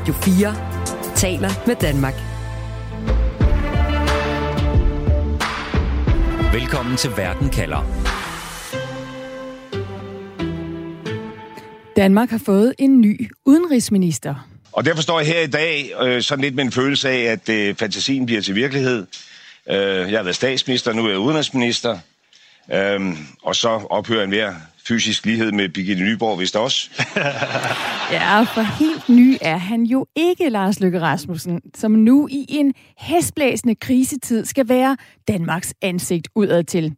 Radio 4 taler med Danmark. Velkommen til Verden kalder. Danmark har fået en ny udenrigsminister. Og derfor står jeg her i dag øh, sådan lidt med en følelse af, at øh, fantasien bliver til virkelighed. Øh, jeg har været statsminister, nu er jeg udenrigsminister. Øh, og så ophører en mere fysisk lighed med Birgitte Nyborg, hvis også. Ja, for helt ny er han jo ikke, Lars Løkke Rasmussen, som nu i en hestblæsende krisetid skal være Danmarks ansigt udad til.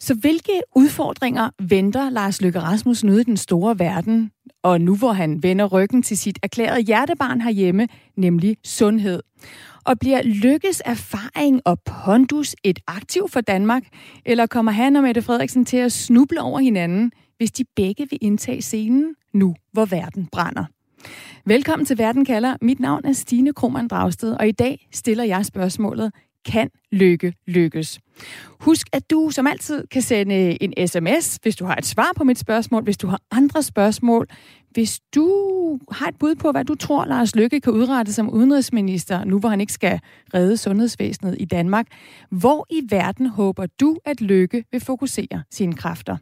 Så hvilke udfordringer venter Lars Løkke Rasmussen ude i den store verden, og nu hvor han vender ryggen til sit erklærede hjertebarn herhjemme, nemlig sundhed? Og bliver Lykkes erfaring og pondus et aktiv for Danmark, eller kommer han og Mette Frederiksen til at snuble over hinanden, hvis de begge vil indtage scenen nu, hvor verden brænder? Velkommen til Verden kalder. Mit navn er Stine Krohmann Dragsted, og i dag stiller jeg spørgsmålet, kan lykke lykkes? Husk, at du som altid kan sende en sms, hvis du har et svar på mit spørgsmål, hvis du har andre spørgsmål. Hvis du har et bud på, hvad du tror, Lars Lykke kan udrette som udenrigsminister, nu hvor han ikke skal redde sundhedsvæsenet i Danmark, hvor i verden håber du, at Lykke vil fokusere sine kræfter?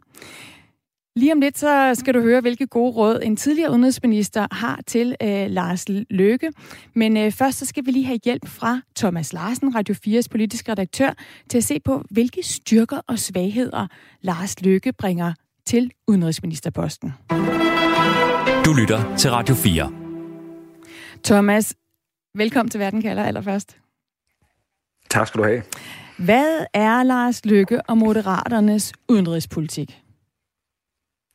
Lige om lidt så skal du høre, hvilke gode råd en tidligere udenrigsminister har til øh, Lars Løkke. Men øh, først så skal vi lige have hjælp fra Thomas Larsen, Radio 4's politiske redaktør, til at se på, hvilke styrker og svagheder Lars Løkke bringer til udenrigsministerposten. Du lytter til Radio 4. Thomas, velkommen til Verden kalder allerførst. Tak skal du have. Hvad er Lars Løkke og Moderaternes udenrigspolitik?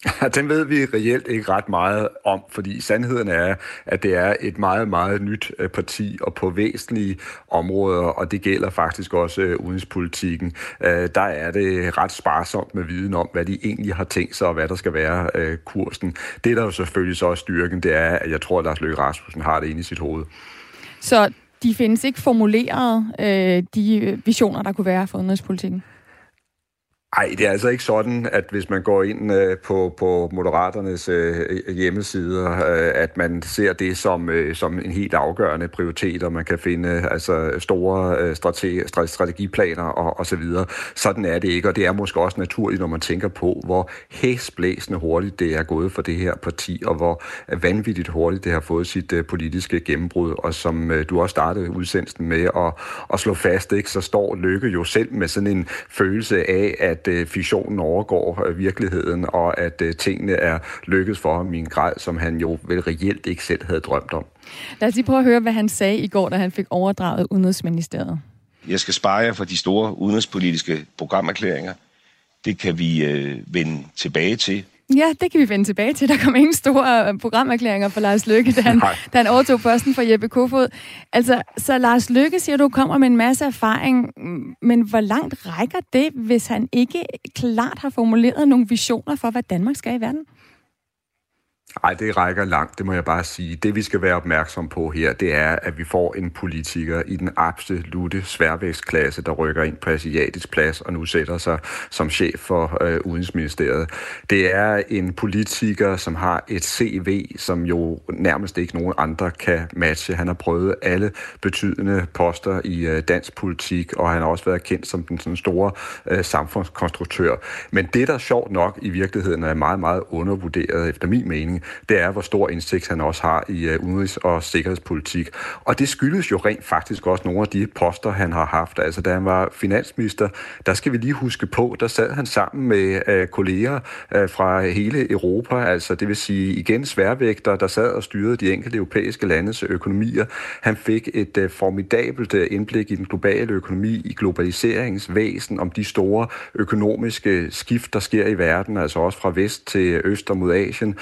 Den ved vi reelt ikke ret meget om, fordi sandheden er, at det er et meget, meget nyt øh, parti, og på væsentlige områder, og det gælder faktisk også øh, udenrigspolitikken, øh, der er det ret sparsomt med viden om, hvad de egentlig har tænkt sig, og hvad der skal være kursen. Det, der jo selvfølgelig så er styrken, det er, at jeg tror, at Lars Løkke Rasmussen har det inde i sit hoved. Så de findes ikke formuleret, de visioner, der kunne være for udenrigspolitikken? Nej, det er altså ikke sådan, at hvis man går ind øh, på, på Moderaternes øh, hjemmesider, øh, at man ser det som, øh, som en helt afgørende prioritet, og man kan finde altså, store øh, strategi, strategiplaner og, og så videre. Sådan er det ikke, og det er måske også naturligt, når man tænker på, hvor hæsblæsende hurtigt det er gået for det her parti, og hvor vanvittigt hurtigt det har fået sit øh, politiske gennembrud, og som øh, du også startede udsendelsen med at, at slå fast, ikke, så står Lykke jo selv med sådan en følelse af, at at øh, fiktionen overgår øh, virkeligheden, og at øh, tingene er lykkedes for ham i en grad, som han jo vel reelt ikke selv havde drømt om. Lad os lige prøve at høre, hvad han sagde i går, da han fik overdraget Udenrigsministeriet. Jeg skal spare jer for de store udenrigspolitiske programerklæringer. Det kan vi øh, vende tilbage til Ja, det kan vi vende tilbage til. Der kom ingen store øh, programerklæringer for Lars Lykke, da han, da han overtog posten for Jeppe Kofod. Altså, så Lars Lykke siger, du kommer med en masse erfaring, men hvor langt rækker det, hvis han ikke klart har formuleret nogle visioner for, hvad Danmark skal i verden? Nej, det rækker langt, det må jeg bare sige. Det vi skal være opmærksom på her, det er, at vi får en politiker i den absolute sværvægtsklasse, der rykker ind på asiatisk plads og nu sætter sig som chef for øh, Udenrigsministeriet. Det er en politiker, som har et CV, som jo nærmest ikke nogen andre kan matche. Han har prøvet alle betydende poster i øh, dansk politik, og han har også været kendt som den sådan store øh, samfundskonstruktør. Men det, der er sjovt nok i virkeligheden er meget, meget undervurderet efter min mening, det er, hvor stor indsigt han også har i øh, udenrigs- og sikkerhedspolitik. Og det skyldes jo rent faktisk også nogle af de poster, han har haft. Altså, da han var finansminister, der skal vi lige huske på, der sad han sammen med øh, kolleger øh, fra hele Europa, altså det vil sige igen sværvægter, der sad og styrede de enkelte europæiske landes økonomier. Han fik et uh, formidabelt indblik i den globale økonomi, i globaliseringsvæsen, om de store økonomiske skift, der sker i verden, altså også fra vest til øst og mod Asien.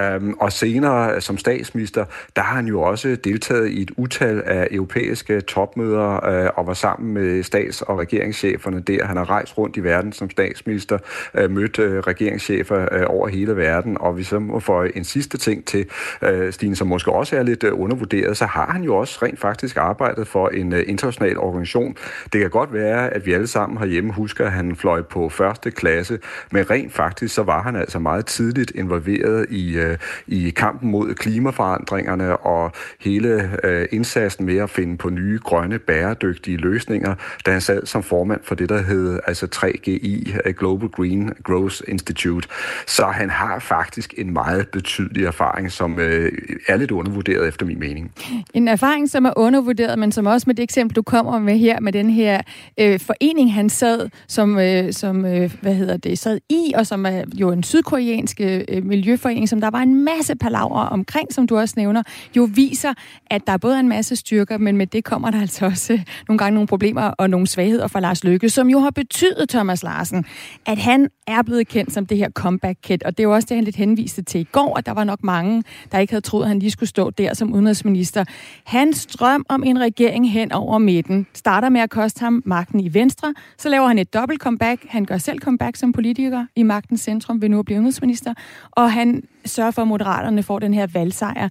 Øhm, og senere øh, som statsminister, der har han jo også deltaget i et utal af europæiske topmøder øh, og var sammen med stats- og regeringscheferne der. Han har rejst rundt i verden som statsminister, øh, mødt øh, regeringschefer øh, over hele verden. Og hvis jeg må få en sidste ting til, øh, Stine, som måske også er lidt øh, undervurderet, så har han jo også rent faktisk arbejdet for en øh, international organisation. Det kan godt være, at vi alle sammen herhjemme husker, at han fløj på første klasse, men rent faktisk så var han altså meget tidligt involveret i øh, Øh, i kampen mod klimaforandringerne og hele øh, indsatsen med at finde på nye grønne, bæredygtige løsninger, da han sad som formand for det, der hed altså 3GI, øh, Global Green Growth Institute. Så han har faktisk en meget betydelig erfaring, som øh, er lidt undervurderet efter min mening. En erfaring, som er undervurderet, men som også med det eksempel, du kommer med her, med den her øh, forening, han sad som, øh, som øh, hvad hedder det, sad i, og som er jo en sydkoreansk øh, miljøforening, som der var en masse palaver omkring, som du også nævner, jo viser, at der er både en masse styrker, men med det kommer der altså også nogle gange nogle problemer og nogle svagheder for Lars Løkke, som jo har betydet, Thomas Larsen, at han er blevet kendt som det her comeback-kid, og det er jo også det, han lidt henviste til i går, at der var nok mange, der ikke havde troet, at han lige skulle stå der som udenrigsminister. Hans drøm om en regering hen over midten starter med at koste ham magten i Venstre, så laver han et dobbelt comeback. Han gør selv comeback som politiker i magtens centrum ved nu at blive udenrigsminister, og han sørge for, at moderaterne får den her valgsejr.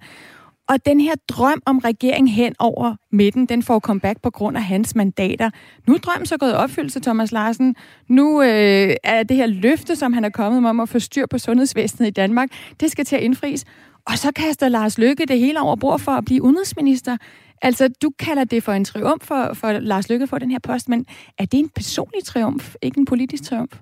Og den her drøm om regering hen over midten, den får comeback på grund af hans mandater. Nu er drømmen så gået opfyldelse, Thomas Larsen. Nu øh, er det her løfte, som han er kommet med om at få styr på sundhedsvæsenet i Danmark, det skal til at indfries. Og så kaster Lars Løkke det hele over bord for at blive udenrigsminister. Altså, du kalder det for en triumf for, for Lars Løkke for den her post, men er det en personlig triumf, ikke en politisk triumf?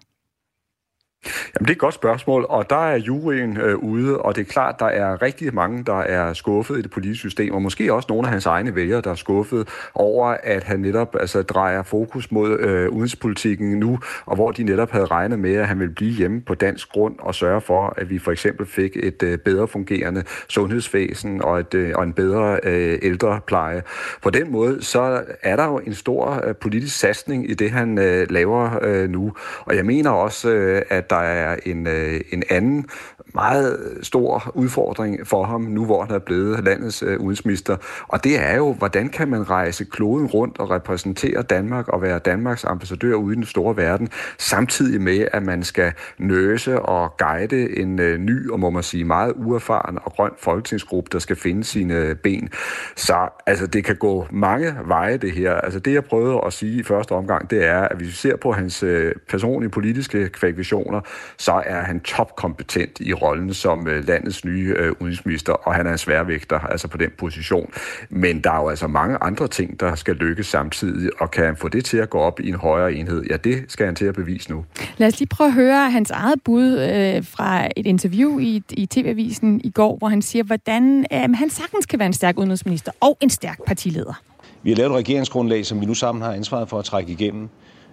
Jamen, det er et godt spørgsmål, og der er juryen øh, ude, og det er klart, der er rigtig mange, der er skuffet i det politiske system, og måske også nogle af hans egne vælgere, der er skuffet over, at han netop altså, drejer fokus mod øh, udenrigspolitikken nu, og hvor de netop havde regnet med, at han ville blive hjemme på dansk grund og sørge for, at vi for eksempel fik et øh, bedre fungerende sundhedsvæsen og, et, øh, og en bedre øh, ældrepleje. På den måde, så er der jo en stor øh, politisk satsning i det, han øh, laver øh, nu, og jeg mener også, øh, at der er en, øh, en anden meget stor udfordring for ham, nu hvor han er blevet landets øh, udenrigsminister. Og det er jo, hvordan kan man rejse kloden rundt og repræsentere Danmark og være Danmarks ambassadør ude i den store verden, samtidig med, at man skal nøse og guide en øh, ny og må man sige meget uerfaren og grøn folketingsgruppe, der skal finde sine øh, ben. Så altså, det kan gå mange veje, det her. Altså det, jeg prøvede at sige i første omgang, det er, at hvis vi ser på hans øh, personlige politiske kvalifikationer, så er han topkompetent i rollen som øh, landets nye øh, udenrigsminister, og han er en sværvægter altså på den position. Men der er jo altså mange andre ting, der skal lykkes samtidig, og kan han få det til at gå op i en højere enhed? Ja, det skal han til at bevise nu. Lad os lige prøve at høre hans eget bud øh, fra et interview i, i TV-avisen i går, hvor han siger, hvordan øh, han sagtens kan være en stærk udenrigsminister og en stærk partileder. Vi har lavet et regeringsgrundlag, som vi nu sammen har ansvaret for at trække igennem.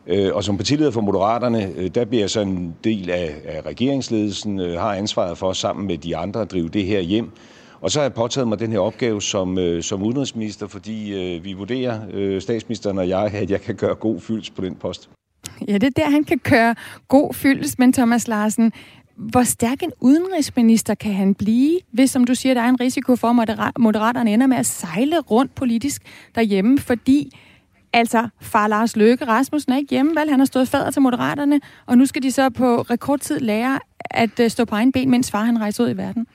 Øh, og som partileder for Moderaterne, øh, der bliver jeg så en del af, af regeringsledelsen, øh, har ansvaret for sammen med de andre at drive det her hjem. Og så har jeg påtaget mig den her opgave som, øh, som udenrigsminister, fordi vi vurderer, statsministeren og jeg, at jeg kan gøre god fylds på den post. Ja, det er der, han kan køre god fylds, men Thomas Larsen, hvor stærk en udenrigsminister kan han blive, hvis, som du siger, der er en risiko for, at moderaterne ender med at sejle rundt politisk derhjemme, fordi Altså, far Lars Løkke Rasmussen er ikke hjemme, vel? Han har stået fader til Moderaterne, og nu skal de så på rekordtid lære at øh, stå på egen ben, mens far han rejser ud i verden.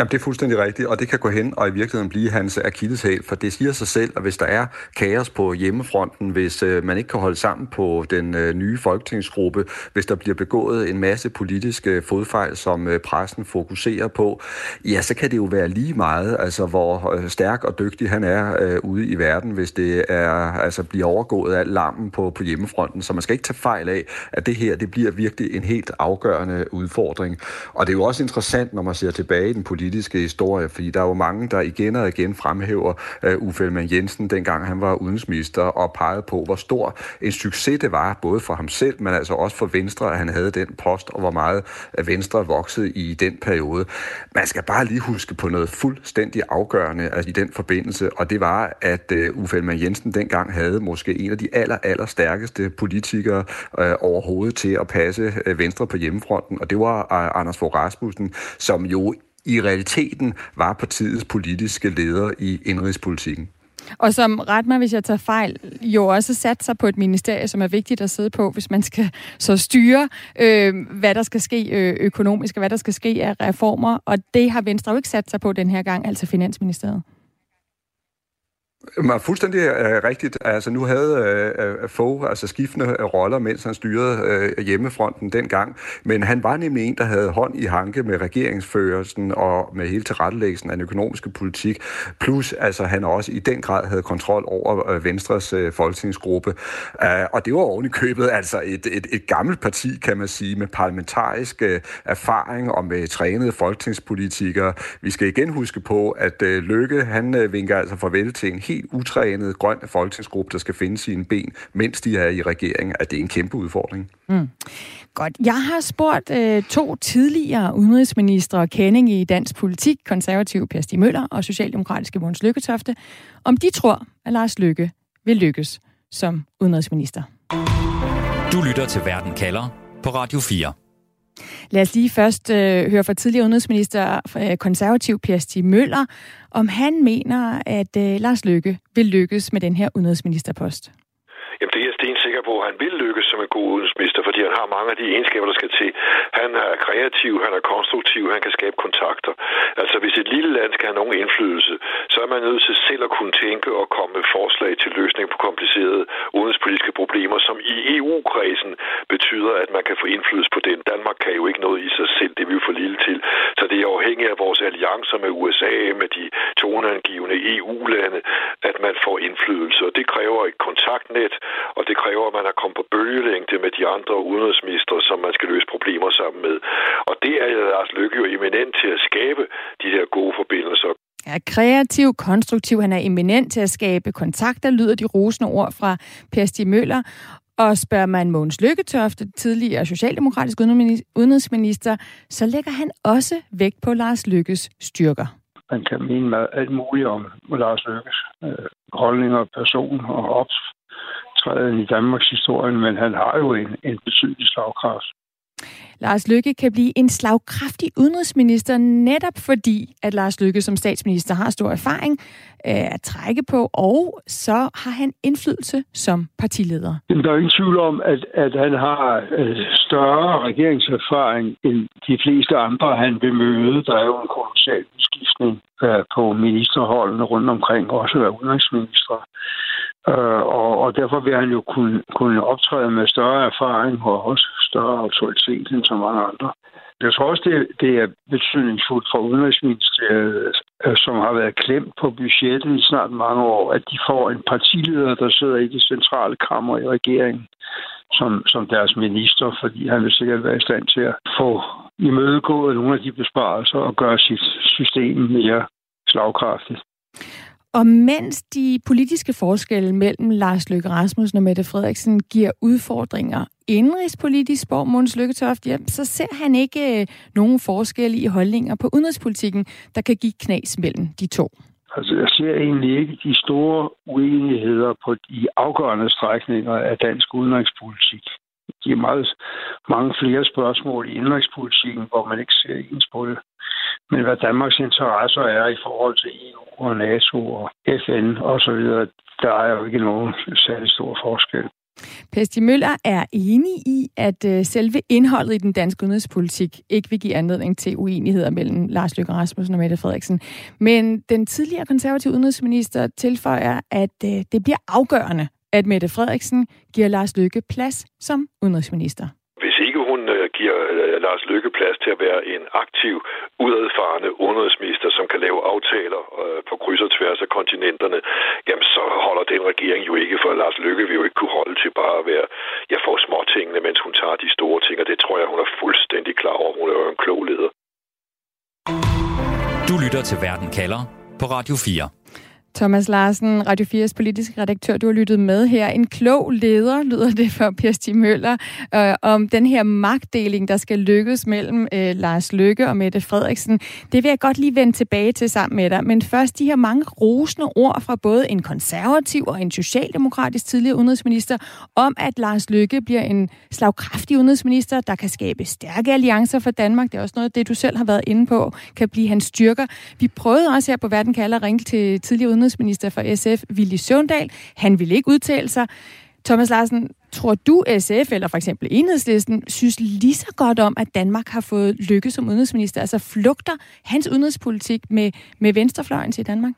Jamen, det er fuldstændig rigtigt, og det kan gå hen og i virkeligheden blive hans akilleshæl, for det siger sig selv, at hvis der er kaos på hjemmefronten, hvis øh, man ikke kan holde sammen på den øh, nye folketingsgruppe, hvis der bliver begået en masse politiske øh, fodfejl, som øh, pressen fokuserer på, ja, så kan det jo være lige meget, altså hvor øh, stærk og dygtig han er øh, ude i verden, hvis det er, altså, bliver overgået af lammen på, på hjemmefronten. Så man skal ikke tage fejl af, at det her, det bliver virkelig en helt afgørende udfordring. Og det er jo også interessant, når man ser tilbage i den politiske politiske historie, fordi der er jo mange, der igen og igen fremhæver uh, Uffe Ellemann Jensen, dengang han var udenrigsminister, og pegede på, hvor stor en succes det var, både for ham selv, men altså også for Venstre, at han havde den post, og hvor meget Venstre voksede i den periode. Man skal bare lige huske på noget fuldstændig afgørende altså i den forbindelse, og det var, at uh, Uffe Ellemann Jensen dengang havde måske en af de aller, aller stærkeste politikere øh, overhovedet til at passe øh, Venstre på hjemmefronten, og det var Anders Fogh Rasmussen, som jo i realiteten var partiets politiske leder i indrigspolitikken. Og som, ret mig hvis jeg tager fejl, jo også sat sig på et ministerie, som er vigtigt at sidde på, hvis man skal så styre, øh, hvad der skal ske øh, økonomisk, og hvad der skal ske af reformer. Og det har Venstre jo ikke sat sig på den her gang, altså Finansministeriet. Man fuldstændig øh, rigtigt. Altså nu havde øh, øh Fogh altså skiftende øh, roller, mens han styrede øh, hjemmefronten dengang. Men han var nemlig en, der havde hånd i hanke med regeringsførelsen og med hele tilrettelæggelsen af den økonomiske politik. Plus, altså han også i den grad havde kontrol over øh, Venstres øh, folketingsgruppe. Uh, og det var oven i købet altså et, et, et gammelt parti, kan man sige, med parlamentarisk øh, erfaring og med trænede folketingspolitikere. Vi skal igen huske på, at øh, Lykke, han øh, vinker altså farvel til en helt utrænet grøn folketingsgruppe, der skal finde sine ben, mens de er i regeringen, at det er en kæmpe udfordring. Mm. Godt. Jeg har spurgt øh, to tidligere udenrigsministre kending i dansk politik, konservativ Per Stig Møller og socialdemokratiske Måns Lykketofte, om de tror, at Lars Lykke vil lykkes som udenrigsminister. Du lytter til Verden kalder på Radio 4. Lad os lige først øh, høre fra tidligere udenrigsminister øh, konservativ Per Stig Møller, om han mener, at øh, Lars Løkke vil lykkes med den her udenrigsministerpost. Jamen det er jeg stensikker på, at han vil lykkes som en god udenrigsminister, fordi han har mange af de egenskaber, der skal til. Han er kreativ, han er konstruktiv, han kan skabe kontakter. Altså hvis et lille land skal have nogen indflydelse, så er man nødt til selv at kunne tænke og komme med forslag til løsning på komplicerede udenrigspolitiske problemer, som i EU-kredsen betyder, at man kan få indflydelse på den. Danmark kan jo ikke noget i sig selv, det er vi jo for lille til. Så det er afhængigt af vores alliancer med USA, med de toneangivende EU-lande, at man får indflydelse. Og det kræver et kontaktnet, og det kræver, at man er kommet på bølgelængde med de andre udenrigsminister, som man skal løse problemer sammen med. Og det er Lars Løkke jo eminent til at skabe de der gode forbindelser. Er kreativ, konstruktiv, han er eminent til at skabe kontakter, lyder de rosende ord fra Per Stig Møller. Og spørger man Mogens Lykketofte, tidligere socialdemokratisk udenrigsminister, så lægger han også vægt på Lars Lykkes styrker. Man kan mene alt muligt om Lars Lykkes øh, holdninger, person og op, optræden i Danmarks historie, men han har jo en, en betydelig slagkraft. Lars Lykke kan blive en slagkraftig udenrigsminister, netop fordi, at Lars Lykke som statsminister har stor erfaring øh, at trække på, og så har han indflydelse som partileder. Der er ingen tvivl om, at, at han har øh, større regeringserfaring end de fleste andre, han vil møde. Der er jo en kolossal udskiftning øh, på ministerholdene rundt omkring, også af udenrigsminister. Øh, og, og derfor vil han jo kunne, kunne optræde med større erfaring og også større autoritet end så mange andre. Jeg tror også, det, det er betydningsfuldt for Udenrigsministeriet, øh, som har været klemt på budgettet i snart mange år, at de får en partileder, der sidder i det centrale kammer i regeringen, som, som deres minister, fordi han vil sikkert være i stand til at få imødegået nogle af de besparelser og gøre sit system mere slagkraftigt. Og mens de politiske forskelle mellem Lars Løkke Rasmussen og Mette Frederiksen giver udfordringer indrigspolitisk, spår Måns Lykketoft, ja, så ser han ikke øh, nogen forskelle i holdninger på udenrigspolitikken, der kan give knas mellem de to. Altså, jeg ser egentlig ikke de store uenigheder på de afgørende strækninger af dansk udenrigspolitik. De er meget, mange flere spørgsmål i indrigspolitikken, hvor man ikke ser ens på det. Men hvad Danmarks interesser er i forhold til EU og NATO og FN osv., der er jo ikke nogen særlig stor forskel. Pesti Møller er enig i, at øh, selve indholdet i den danske udenrigspolitik ikke vil give anledning til uenigheder mellem Lars Løkke Rasmussen og Mette Frederiksen. Men den tidligere konservative udenrigsminister tilføjer, at øh, det bliver afgørende, at Mette Frederiksen giver Lars Løkke plads som udenrigsminister giver øh, Lars Lykke plads til at være en aktiv, udadfarende udenrigsminister, som kan lave aftaler øh, på kryds og tværs af kontinenterne, jamen så holder den regering jo ikke, for Lars Lykke vil jo ikke kunne holde til bare at være, jeg får små tingene, mens hun tager de store ting, og det tror jeg, hun er fuldstændig klar over. Hun er jo en klog leder. Du lytter til Verden kalder på Radio 4. Thomas Larsen, Radio 4's politiske redaktør, du har lyttet med her. En klog leder, lyder det for Per Stig Møller, øh, om den her magtdeling, der skal lykkes mellem øh, Lars Lykke og Mette Frederiksen. Det vil jeg godt lige vende tilbage til sammen med dig. Men først de her mange rosende ord fra både en konservativ og en socialdemokratisk tidligere udenrigsminister om, at Lars Lykke bliver en slagkraftig udenrigsminister, der kan skabe stærke alliancer for Danmark. Det er også noget af det, du selv har været inde på, kan blive hans styrker. Vi prøvede også her på Verden kalder at ringe til tidligere udenrigsminister for SF, Willy Søvndal. Han ville ikke udtale sig. Thomas Larsen, tror du SF eller for eksempel Enhedslisten synes lige så godt om, at Danmark har fået lykke som udenrigsminister? Altså flugter hans udenrigspolitik med, med venstrefløjen til Danmark?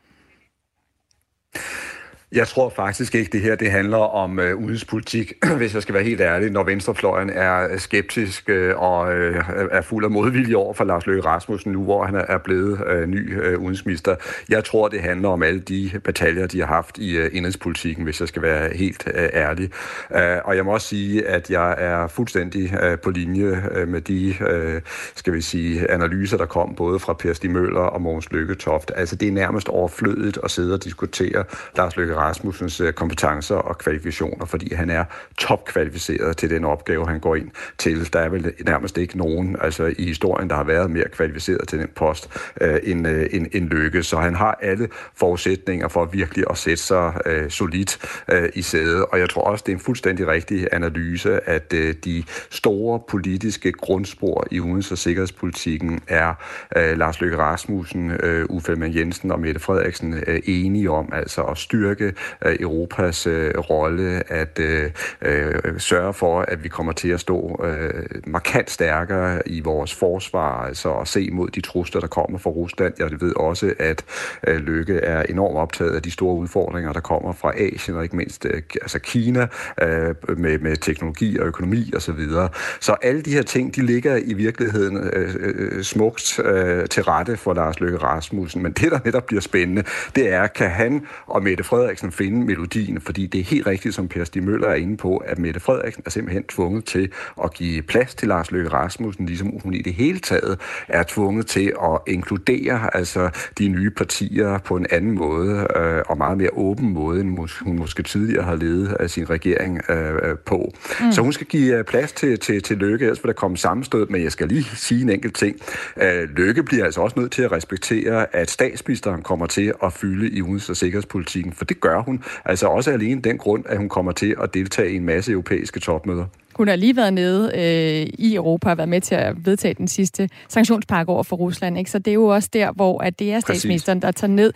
Jeg tror faktisk ikke, det her det handler om øh, udenrigspolitik, hvis jeg skal være helt ærlig, når venstrefløjen er øh, skeptisk øh, og øh, er fuld af modvilje over for Lars Løkke Rasmussen nu, hvor han er blevet øh, ny øh, udenrigsminister. Jeg tror, det handler om alle de bataljer, de har haft i øh, indrigspolitikken, hvis jeg skal være helt øh, ærlig. Øh, og jeg må også sige, at jeg er fuldstændig øh, på linje øh, med de, øh, skal vi sige, analyser, der kom både fra Per Stig Møller og Mogens Lykketoft. Altså, det er nærmest overflødigt at sidde og diskutere Lars Løkke Rasmussens øh, kompetencer og kvalifikationer, fordi han er topkvalificeret til den opgave, han går ind til. Der er vel nærmest ikke nogen altså i historien, der har været mere kvalificeret til den post øh, end, øh, end, end Lykke. Så han har alle forudsætninger for virkelig at sætte sig øh, solidt øh, i sædet. Og jeg tror også, det er en fuldstændig rigtig analyse, at øh, de store politiske grundspor i udenrigs- og sikkerhedspolitikken er øh, Lars Løkke Rasmussen, øh, Uffe Jensen og Mette Frederiksen øh, enige om, altså at styrke Øh, øh, Europas øh, rolle, at øh, øh, sørge for, at vi kommer til at stå øh, markant stærkere i vores forsvar, altså at se mod de trusler, der kommer fra Rusland. Jeg ved også, at øh, Lykke er enormt optaget af de store udfordringer, der kommer fra Asien og ikke mindst øh, altså Kina øh, med, med teknologi og økonomi osv. Så, videre. så alle de her ting, de ligger i virkeligheden øh, øh, smukt øh, til rette for Lars Løkke Rasmussen. Men det, der netop bliver spændende, det er, kan han og Mette Frederiksen finde melodien? Fordi det er helt rigtigt, som Per Stig Møller er inde på, at Mette Frederiksen er simpelthen tvunget til at give plads til Lars Løkke Rasmussen, ligesom hun i det hele taget er tvunget til at inkludere altså de nye partier på en anden måde øh, og meget mere åben måde, end hun måske tidligere har ledet af sin regering øh, øh, på. Mm. Så hun skal give øh, plads til, til, til Løkke, ellers vil der komme sammenstød, men jeg skal lige sige en enkelt ting. Øh, Løkke bliver altså også nødt til at respektere, at statsministeren kommer til at fylde i udenrigs- og sikkerhedspolitikken, for det gør hun. Altså også alene den grund, at hun kommer til at deltage i en masse europæiske topmøder. Hun har lige været nede øh, i Europa og været med til at vedtage den sidste sanktionspakke over for Rusland. Ikke? Så det er jo også der, hvor at det er statsministeren, der tager ned.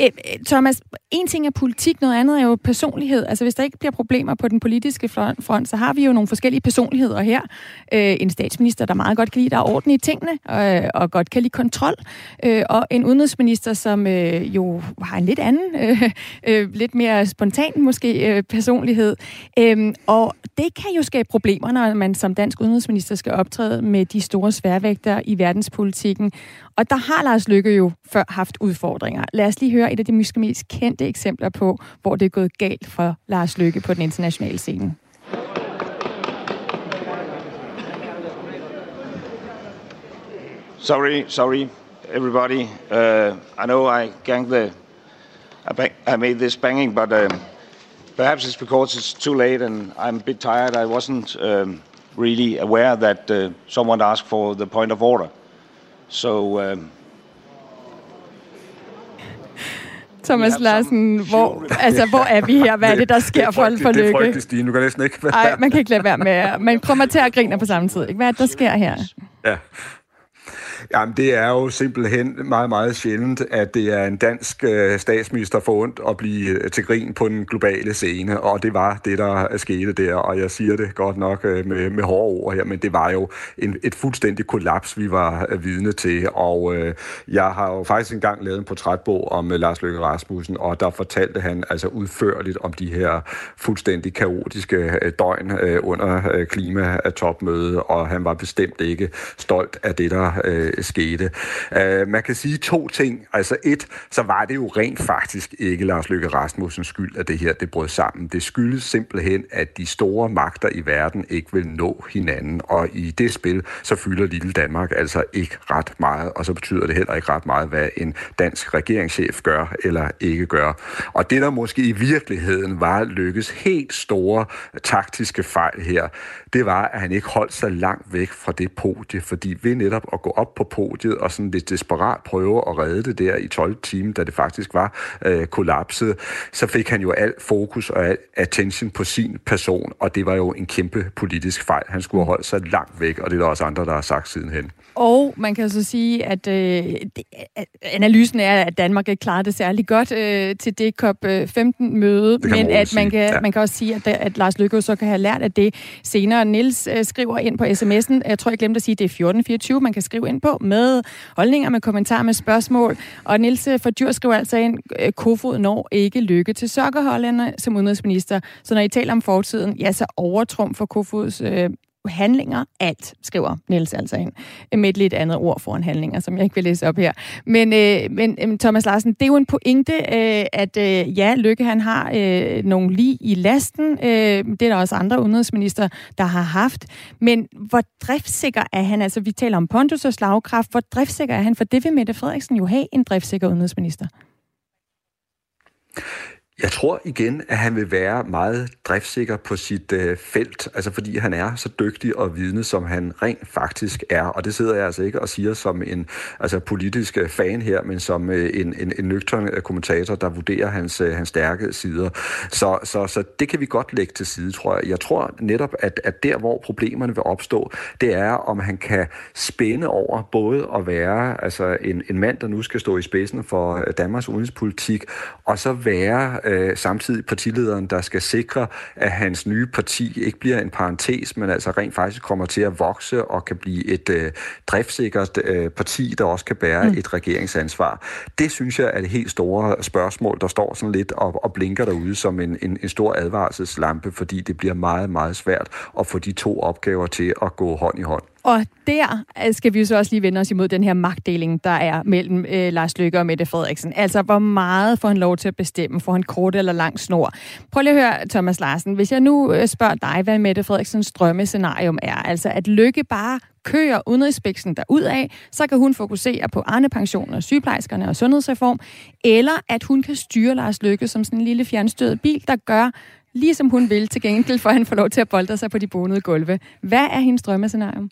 Øh, Thomas, en ting er politik, noget andet er jo personlighed. Altså hvis der ikke bliver problemer på den politiske front, så har vi jo nogle forskellige personligheder her. Øh, en statsminister, der meget godt kan lide, der er orden i tingene, og, og godt kan lide kontrol. Øh, og en udenrigsminister, som øh, jo har en lidt anden, øh, øh, lidt mere spontan måske øh, personlighed. Øh, og det kan jo skabe problemer, når man som dansk udenrigsminister skal optræde med de store sværvægter i verdenspolitikken. Og der har Lars Lykke jo før haft udfordringer. Lad os lige høre et af de måske mest kendte eksempler på, hvor det er gået galt for Lars Lykke på den internationale scene. Sorry, sorry, everybody. Uh, I know I gang the, I, bang, I made this banging, but uh, Perhaps it's because it's too late and I'm a bit tired. I wasn't um, really aware that uh, someone asked for the point of order. So. Um, Thomas Larsen, hvor, altså, hvor er vi her? Hvad er det, der sker for, for lykke? Det er frygteligt, Stine. Du kan næsten ikke... Nej, man kan ikke lade være med. Man kommer til at grine på samme tid. Ikke? Hvad er det, der sker her? Ja. Jamen, det er jo simpelthen meget, meget sjældent, at det er en dansk øh, statsminister for ondt at blive øh, til grin på den globale scene, og det var det, der øh, skete der, og jeg siger det godt nok øh, med, med hårde ord her, men det var jo en, et fuldstændig kollaps, vi var øh, vidne til, og øh, jeg har jo faktisk engang lavet en portrætbog om øh, Lars Løkke Rasmussen, og der fortalte han altså udførligt om de her fuldstændig kaotiske øh, døgn øh, under øh, klimatopmødet, og han var bestemt ikke stolt af det, der øh, Øh, skete. Øh, man kan sige to ting. Altså et, så var det jo rent faktisk ikke Lars Løkke Rasmussens skyld, at det her det brød sammen. Det skyldes simpelthen, at de store magter i verden ikke vil nå hinanden, og i det spil, så fylder lille Danmark altså ikke ret meget, og så betyder det heller ikke ret meget, hvad en dansk regeringschef gør eller ikke gør. Og det, der måske i virkeligheden var Lykkes helt store taktiske fejl her, det var, at han ikke holdt sig langt væk fra det podie, fordi ved netop at gå op på podiet og sådan lidt desperat prøve at redde det der i 12 timer, da det faktisk var øh, kollapset, så fik han jo al fokus og al attention på sin person, og det var jo en kæmpe politisk fejl. Han skulle have holdt sig langt væk, og det er der også andre, der har sagt sidenhen. Og man kan så sige, at øh, analysen er, at Danmark ikke klarede det særlig godt øh, til det COP15-møde, men at man kan, ja. man kan også sige, at, at Lars Løkke så kan have lært af det senere. Nils øh, skriver ind på sms'en, jeg tror, jeg glemte at sige, at det er 1424, man kan skrive ind på med holdninger, med kommentarer, med spørgsmål. Og Nils øh, for Dyr skriver altså ind, øh, Kofod når ikke lykke til sokkerholderne som udenrigsminister. Så når I taler om fortiden, ja, så overtrum for Kofods øh, handlinger alt, skriver Niels altså ind, med et lidt andet ord foran handlinger, som jeg ikke vil læse op her. Men, øh, men øh, Thomas Larsen, det er jo en pointe, øh, at øh, ja, Lykke han har øh, nogle lige i lasten. Øh, det er der også andre udenrigsminister, der har haft. Men hvor driftsikker er han? Altså, vi taler om pondus og slagkraft. Hvor driftsikker er han? For det vil Mette Frederiksen jo have, en driftsikker udenrigsminister. Jeg tror igen, at han vil være meget driftsikker på sit øh, felt, altså fordi han er så dygtig og vidne, som han rent faktisk er. Og det sidder jeg altså ikke og siger som en altså politisk øh, fan her, men som øh, en, en, en nøgtern øh, kommentator, der vurderer hans, øh, hans stærke sider. Så, så, så det kan vi godt lægge til side, tror jeg. Jeg tror netop, at, at der, hvor problemerne vil opstå, det er, om han kan spænde over både at være altså en, en mand, der nu skal stå i spidsen for øh, Danmarks udenrigspolitik, og så være øh, samtidig partilederen, der skal sikre, at hans nye parti ikke bliver en parentes, men altså rent faktisk kommer til at vokse og kan blive et øh, driftssikkert øh, parti, der også kan bære mm. et regeringsansvar. Det synes jeg er det helt store spørgsmål, der står sådan lidt og, og blinker derude som en, en, en stor advarselslampe, fordi det bliver meget, meget svært at få de to opgaver til at gå hånd i hånd. Og der øh, skal vi jo så også lige vende os imod den her magtdeling, der er mellem øh, Lars Løkke og Mette Frederiksen. Altså, hvor meget får han lov til at bestemme? Får han kort eller lang snor? Prøv lige at høre, Thomas Larsen. Hvis jeg nu øh, spørger dig, hvad Mette Frederiksens drømmescenarium er, altså at Løkke bare kører udenrigsbæksen af, så kan hun fokusere på Arne-pensioner, sygeplejerskerne og sundhedsreform, eller at hun kan styre Lars Løkke som sådan en lille fjernstødet bil, der gør, ligesom hun vil, til gengæld for han får lov til at bolde sig på de bonede gulve. Hvad er hendes drømmescenarium?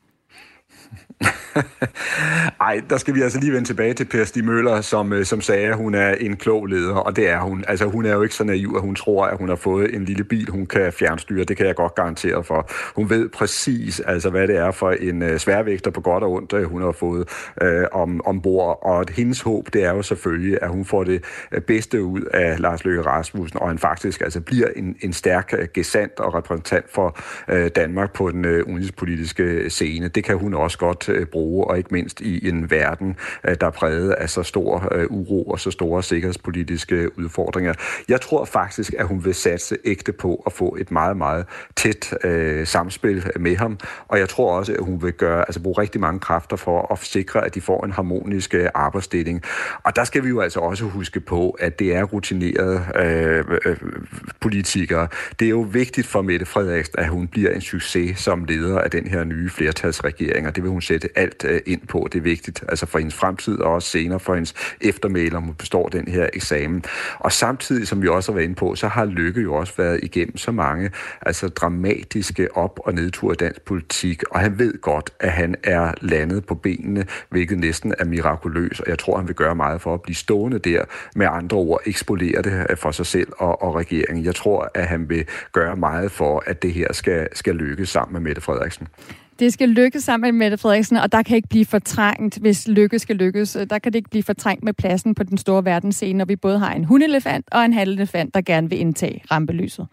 Ej, der skal vi altså lige vende tilbage til Per Stig Møller, som, øh, som sagde, at hun er en klog leder, og det er hun. Altså, hun er jo ikke så naiv, at hun tror, at hun har fået en lille bil, hun kan fjernstyre. Det kan jeg godt garantere for. Hun ved præcis, altså, hvad det er for en øh, sværvægter på godt og ondt, øh, hun har fået øh, om, ombord. Og hendes håb, det er jo selvfølgelig, at hun får det bedste ud af Lars Løkke Rasmussen, og han faktisk altså bliver en, en stærk gesandt og repræsentant for øh, Danmark på den øh, udenrigspolitiske scene. Det kan hun også godt uh, bruge, og ikke mindst i en verden, øh, der er præget af så stor øh, uro og så store sikkerhedspolitiske udfordringer. Jeg tror faktisk, at hun vil satse ægte på at få et meget, meget tæt øh, samspil med ham, og jeg tror også, at hun vil gøre, altså bruge rigtig mange kræfter for at sikre, at de får en harmonisk arbejdsdeling. Og der skal vi jo altså også huske på, at det er rutinerede øh, øh, politikere. Det er jo vigtigt for Mette Frederiksen, at hun bliver en succes som leder af den her nye flertalsregering, og det vil hun sætte alt øh, ind på. Det er vigtigt altså for hendes fremtid og også senere for hendes eftermæler, om hun består den her eksamen. Og samtidig, som vi også har været inde på, så har Lykke jo også været igennem så mange altså dramatiske op- og nedture i dansk politik, og han ved godt, at han er landet på benene, hvilket næsten er mirakuløst, og jeg tror, han vil gøre meget for at blive stående der, med andre ord eksponere det for sig selv og, og regeringen. Jeg tror, at han vil gøre meget for, at det her skal, skal lykkes sammen med Mette Frederiksen. Det skal lykkes sammen med Mette Frederiksen, og der kan ikke blive fortrængt, hvis lykke skal lykkes. Øh, der kan det ikke blive fortrængt med pladsen på den store verdensscene, når vi både har en hundelefant og en halvelefant, der gerne vil indtage rampelyset.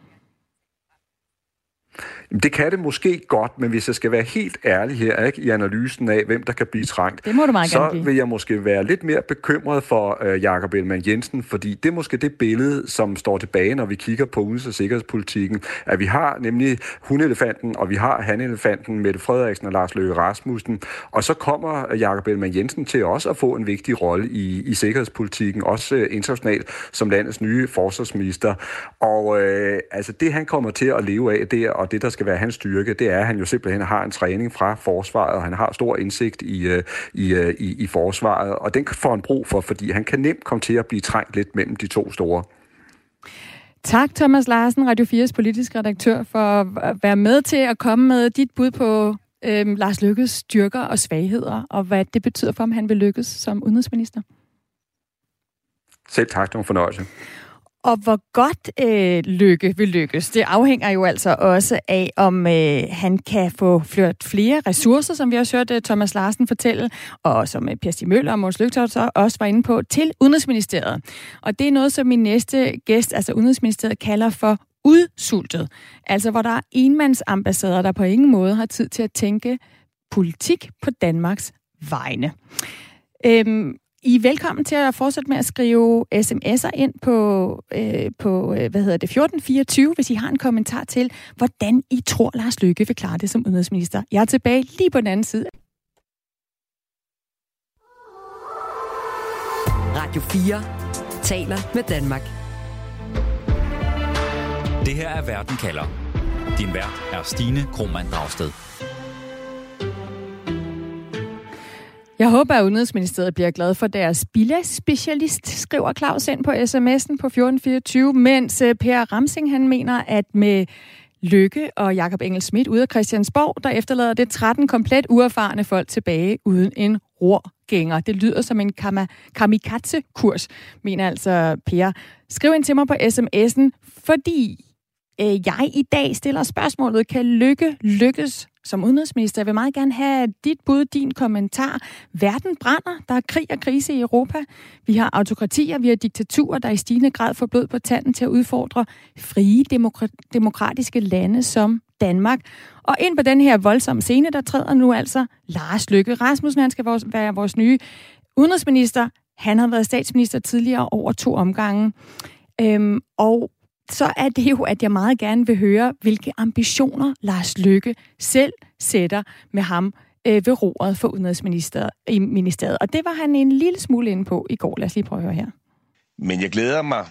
Det kan det måske godt, men hvis jeg skal være helt ærlig her ikke, i analysen af, hvem der kan blive trængt, det må du meget så gerne vil jeg måske være lidt mere bekymret for uh, Jakob Ellemann Jensen, fordi det er måske det billede, som står tilbage, når vi kigger på udenrigs- og sikkerhedspolitikken, at vi har nemlig hundelefanten, og vi har hanelefanten, Mette Frederiksen og Lars Løkke Rasmussen, og så kommer Jakob Ellemann Jensen til også at få en vigtig rolle i, i sikkerhedspolitikken, også uh, internationalt som landets nye forsvarsminister. Og uh, altså det, han kommer til at leve af der, og det, der skal være hans styrke, det er, at han jo simpelthen har en træning fra forsvaret, og han har stor indsigt i, øh, i, øh, i, i forsvaret, og den får han brug for, fordi han kan nemt komme til at blive trængt lidt mellem de to store. Tak, Thomas Larsen, Radio 4's politisk redaktør, for at være med til at komme med dit bud på øhm, Lars Lykkes styrker og svagheder, og hvad det betyder for, om han vil lykkes som udenrigsminister. Selv tak, det var en fornøjelse. Og hvor godt øh, Lykke vil lykkes, det afhænger jo altså også af, om øh, han kan få ført flere ressourcer, som vi også hørt øh, Thomas Larsen fortælle, og som øh, Per Stig Møller og Måns Lygtoft også var inde på, til Udenrigsministeriet. Og det er noget, som min næste gæst, altså Udenrigsministeriet, kalder for udsultet. Altså hvor der er enmandsambassader, der på ingen måde har tid til at tænke politik på Danmarks vegne. Øhm, i er velkommen til at fortsætte med at skrive sms'er ind på, øh, på øh, hvad hedder det, 1424, hvis I har en kommentar til, hvordan I tror, Lars Løkke vil klare det som udenrigsminister. Jeg er tilbage lige på den anden side. Radio 4 taler med Danmark. Det her er Verden kalder. Din vært er Stine Krohmann Dragsted. Jeg håber, at Udenrigsministeriet bliver glad for deres bilagspecialist, skriver Claus ind på sms'en på 1424, mens øh, Per Ramsing han mener, at med Lykke og Jakob Engel Schmidt ude af Christiansborg, der efterlader det 13 komplet uerfarne folk tilbage uden en rorgænger. Det lyder som en kamikaze-kurs, mener altså Per. Skriv ind til mig på sms'en, fordi Øh, jeg i dag stiller spørgsmålet, kan Lykke lykkes som udenrigsminister. Jeg vil meget gerne have dit bud, din kommentar. Verden brænder. Der er krig og krise i Europa. Vi har autokratier, vi har diktaturer, der i stigende grad får blod på tanden til at udfordre frie demokratiske lande som Danmark. Og ind på den her voldsomme scene, der træder nu altså Lars Lykke Rasmussen. Han skal være vores nye udenrigsminister. Han har været statsminister tidligere over to omgange. Øhm, og så er det jo, at jeg meget gerne vil høre, hvilke ambitioner Lars Lykke selv sætter med ham øh, ved roret for udenrigsministeriet. I ministeriet. Og det var han en lille smule inde på i går. Lad os lige prøve at høre her. Men jeg glæder mig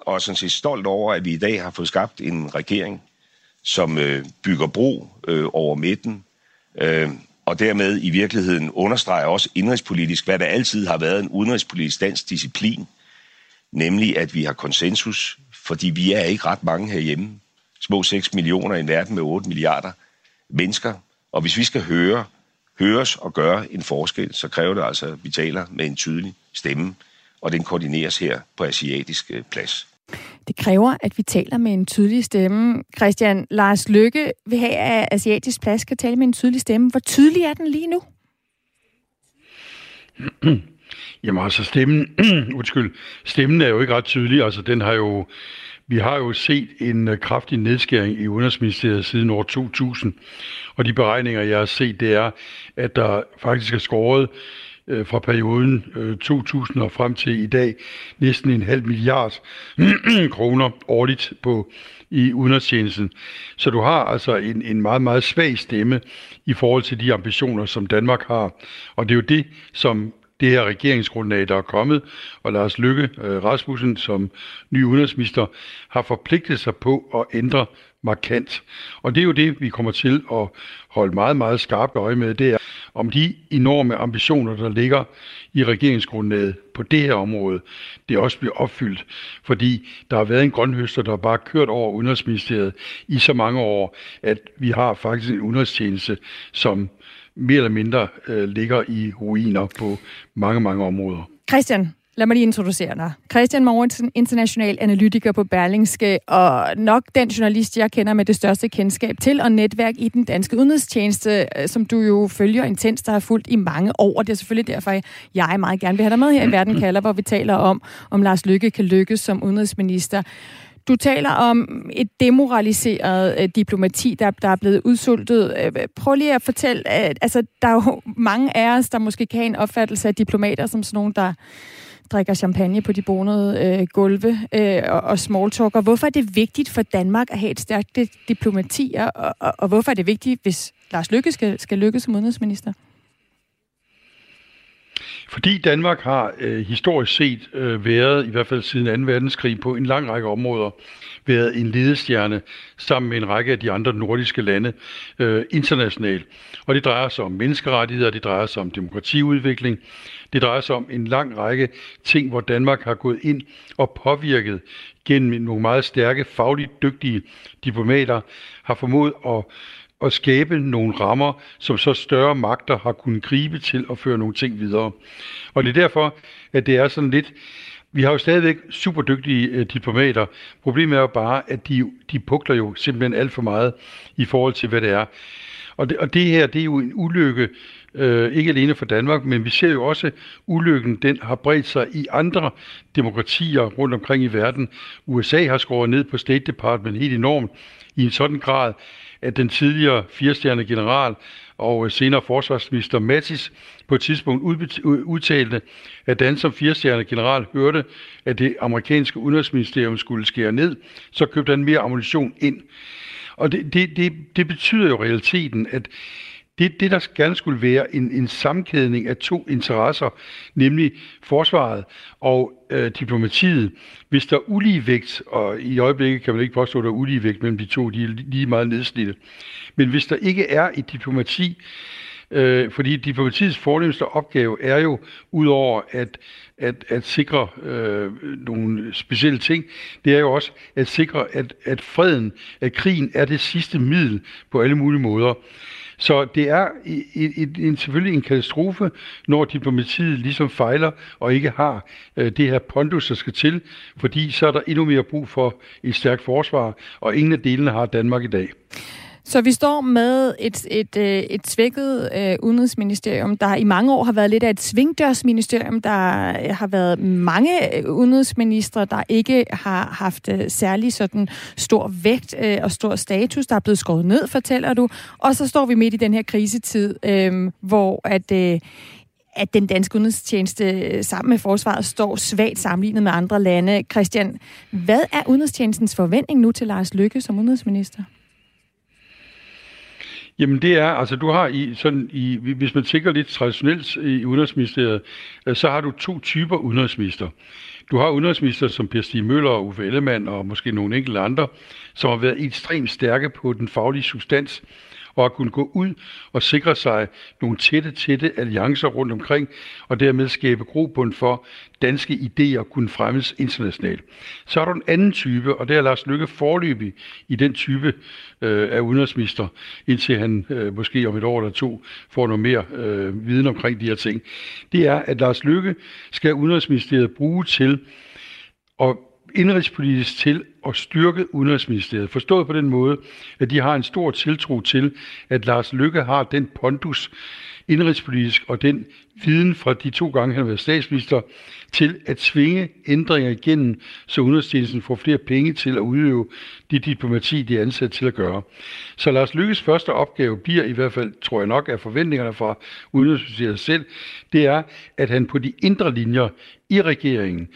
og er sådan set stolt over, at vi i dag har fået skabt en regering, som øh, bygger bro øh, over midten, øh, og dermed i virkeligheden understreger også indrigspolitisk, hvad der altid har været en udenrigspolitisk dansk disciplin, nemlig at vi har konsensus, fordi vi er ikke ret mange herhjemme. Små 6 millioner i en verden med 8 milliarder mennesker. Og hvis vi skal høre, høres og gøre en forskel, så kræver det altså, at vi taler med en tydelig stemme, og den koordineres her på asiatisk øh, plads. Det kræver, at vi taler med en tydelig stemme. Christian, Lars Lykke vil have, at asiatisk plads kan tale med en tydelig stemme. Hvor tydelig er den lige nu? Jamen altså stemmen, undskyld, stemmen er jo ikke ret tydelig. Altså den har jo, vi har jo set en øh, kraftig nedskæring i Udenrigsministeriet siden år 2000. Og de beregninger, jeg har set, det er, at der faktisk er skåret øh, fra perioden øh, 2000 og frem til i dag næsten en halv milliard kroner årligt på i udenrigstjenesten. Så du har altså en, en meget, meget svag stemme i forhold til de ambitioner, som Danmark har. Og det er jo det, som det her regeringsgrundlag, der er kommet, og Lars Lykke øh, Rasmussen som ny udenrigsminister har forpligtet sig på at ændre markant. Og det er jo det, vi kommer til at holde meget, meget skarpt øje med, det er, om de enorme ambitioner, der ligger i regeringsgrundlaget på det her område, det også bliver opfyldt. Fordi der har været en grønhøster, der har bare kørt over Udenrigsministeriet i så mange år, at vi har faktisk en udenrigstjeneste, som mere eller mindre øh, ligger i ruiner på mange, mange områder. Christian, lad mig lige introducere dig. Christian Mortensen, international analytiker på Berlingske, og nok den journalist, jeg kender med det største kendskab til og netværk i den danske udenrigstjeneste, øh, som du jo følger intens, der har fulgt i mange år. Det er selvfølgelig derfor, jeg meget gerne vil have dig med her i Verden kalder, hvor vi taler om, om Lars Lykke kan lykkes som udenrigsminister. Du taler om et demoraliseret øh, diplomati, der, der er blevet udsultet. Øh, prøv lige at fortælle, øh, altså, der er jo mange af os, der måske kan have en opfattelse af diplomater som sådan nogen, der drikker champagne på de bonede øh, gulve øh, og, og smalltalker. Hvorfor er det vigtigt for Danmark at have et stærkt diplomati, og, og, og hvorfor er det vigtigt, hvis Lars Lykke skal, skal lykkes som udenrigsminister? Fordi Danmark har øh, historisk set øh, været, i hvert fald siden 2. verdenskrig, på en lang række områder, været en ledestjerne sammen med en række af de andre nordiske lande øh, internationalt. Og det drejer sig om menneskerettigheder, det drejer sig om demokratiudvikling, det drejer sig om en lang række ting, hvor Danmark har gået ind og påvirket gennem nogle meget stærke, fagligt dygtige diplomater, har formået at at skabe nogle rammer, som så større magter har kunnet gribe til at føre nogle ting videre. Og det er derfor, at det er sådan lidt... Vi har jo stadigvæk super dygtige øh, diplomater. Problemet er jo bare, at de, de pukler jo simpelthen alt for meget i forhold til, hvad det er. Og det, og det her, det er jo en ulykke, øh, ikke alene for Danmark, men vi ser jo også, at ulykken den har bredt sig i andre demokratier rundt omkring i verden. USA har skåret ned på State Department helt enormt i en sådan grad, at den tidligere firestjerne general og øh, senere forsvarsminister Mattis på et tidspunkt udtalte, at den som firestjerne general hørte, at det amerikanske udenrigsministerium skulle skære ned, så købte han mere ammunition ind. Og det, det, det, det betyder jo realiteten, at det, det der gerne skulle være en, en sammenkædning af to interesser, nemlig forsvaret og øh, diplomatiet. Hvis der er ulige vægt, og i øjeblikket kan man ikke påstå, at der er ulige vægt mellem de to, de er lige meget nedslidte. Men hvis der ikke er et diplomati, øh, fordi diplomatiets fornemmeste opgave er jo, udover at, at, at sikre øh, nogle specielle ting, det er jo også at sikre, at, at freden, at krigen er det sidste middel på alle mulige måder. Så det er en, en, en, selvfølgelig en katastrofe, når diplomatiet ligesom fejler og ikke har øh, det her pondus, der skal til, fordi så er der endnu mere brug for et stærkt forsvar, og ingen af delene har Danmark i dag. Så vi står med et, et, øh, et svækket øh, udenrigsministerium, der i mange år har været lidt af et svingdørsministerium. Der øh, har været mange øh, udenrigsministre, der ikke har haft øh, særlig sådan stor vægt øh, og stor status. Der er blevet skåret ned, fortæller du. Og så står vi midt i den her krisetid, øh, hvor at... Øh, at den danske udenrigstjeneste sammen med forsvaret står svagt sammenlignet med andre lande. Christian, hvad er udenrigstjenestens forventning nu til Lars Lykke som udenrigsminister? Jamen det er, altså du har i, sådan i, hvis man tænker lidt traditionelt i Udenrigsministeriet, øh, så har du to typer udenrigsminister. Du har udenrigsminister som Per Stig Møller og Uffe Ellemann og måske nogle enkelte andre, som har været ekstremt stærke på den faglige substans, og at kunne gå ud og sikre sig nogle tætte, tætte alliancer rundt omkring, og dermed skabe grobund for danske idéer kunne fremmes internationalt. Så er der en anden type, og det er Lars Lykke forløbig i den type øh, af udenrigsminister, indtil han øh, måske om et år eller to får noget mere øh, viden omkring de her ting. Det er, at Lars Lykke skal udenrigsministeriet bruge til at indrigspolitisk til at styrke Udenrigsministeriet. Forstået på den måde, at de har en stor tiltro til, at Lars Lykke har den pondus indrigspolitisk og den viden fra de to gange, han har været statsminister, til at tvinge ændringer igennem, så udenrigstjenesten får flere penge til at udøve det diplomati, de er ansat til at gøre. Så Lars Lykkes første opgave bliver i hvert fald, tror jeg nok, af forventningerne fra Udenrigsministeriet selv, det er, at han på de indre linjer i regeringen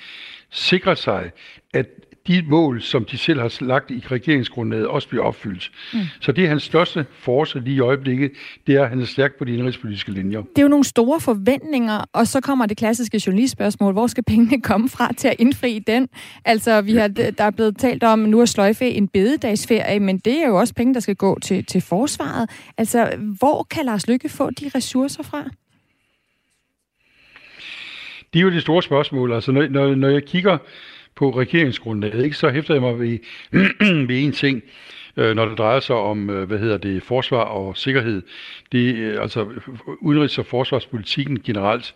sikrer sig, at de mål, som de selv har lagt i regeringsgrundlaget, også bliver opfyldt. Mm. Så det er hans største force lige i øjeblikket, det er, at han er stærk på de indrigspolitiske linjer. Det er jo nogle store forventninger, og så kommer det klassiske journalistspørgsmål, hvor skal pengene komme fra til at indfri den? Altså, vi har, der er blevet talt om nu at sløjfe en bededagsferie, men det er jo også penge, der skal gå til, til forsvaret. Altså, hvor kan Lars Lykke få de ressourcer fra? Det er jo det store spørgsmål. Altså, når, når, når jeg kigger på regeringsgrundlaget, ikke, så hæfter jeg mig ved, ved en ting, øh, når det drejer sig om, øh, hvad hedder det, forsvar og sikkerhed. Det, øh, altså udenrigs- og forsvarspolitikken generelt.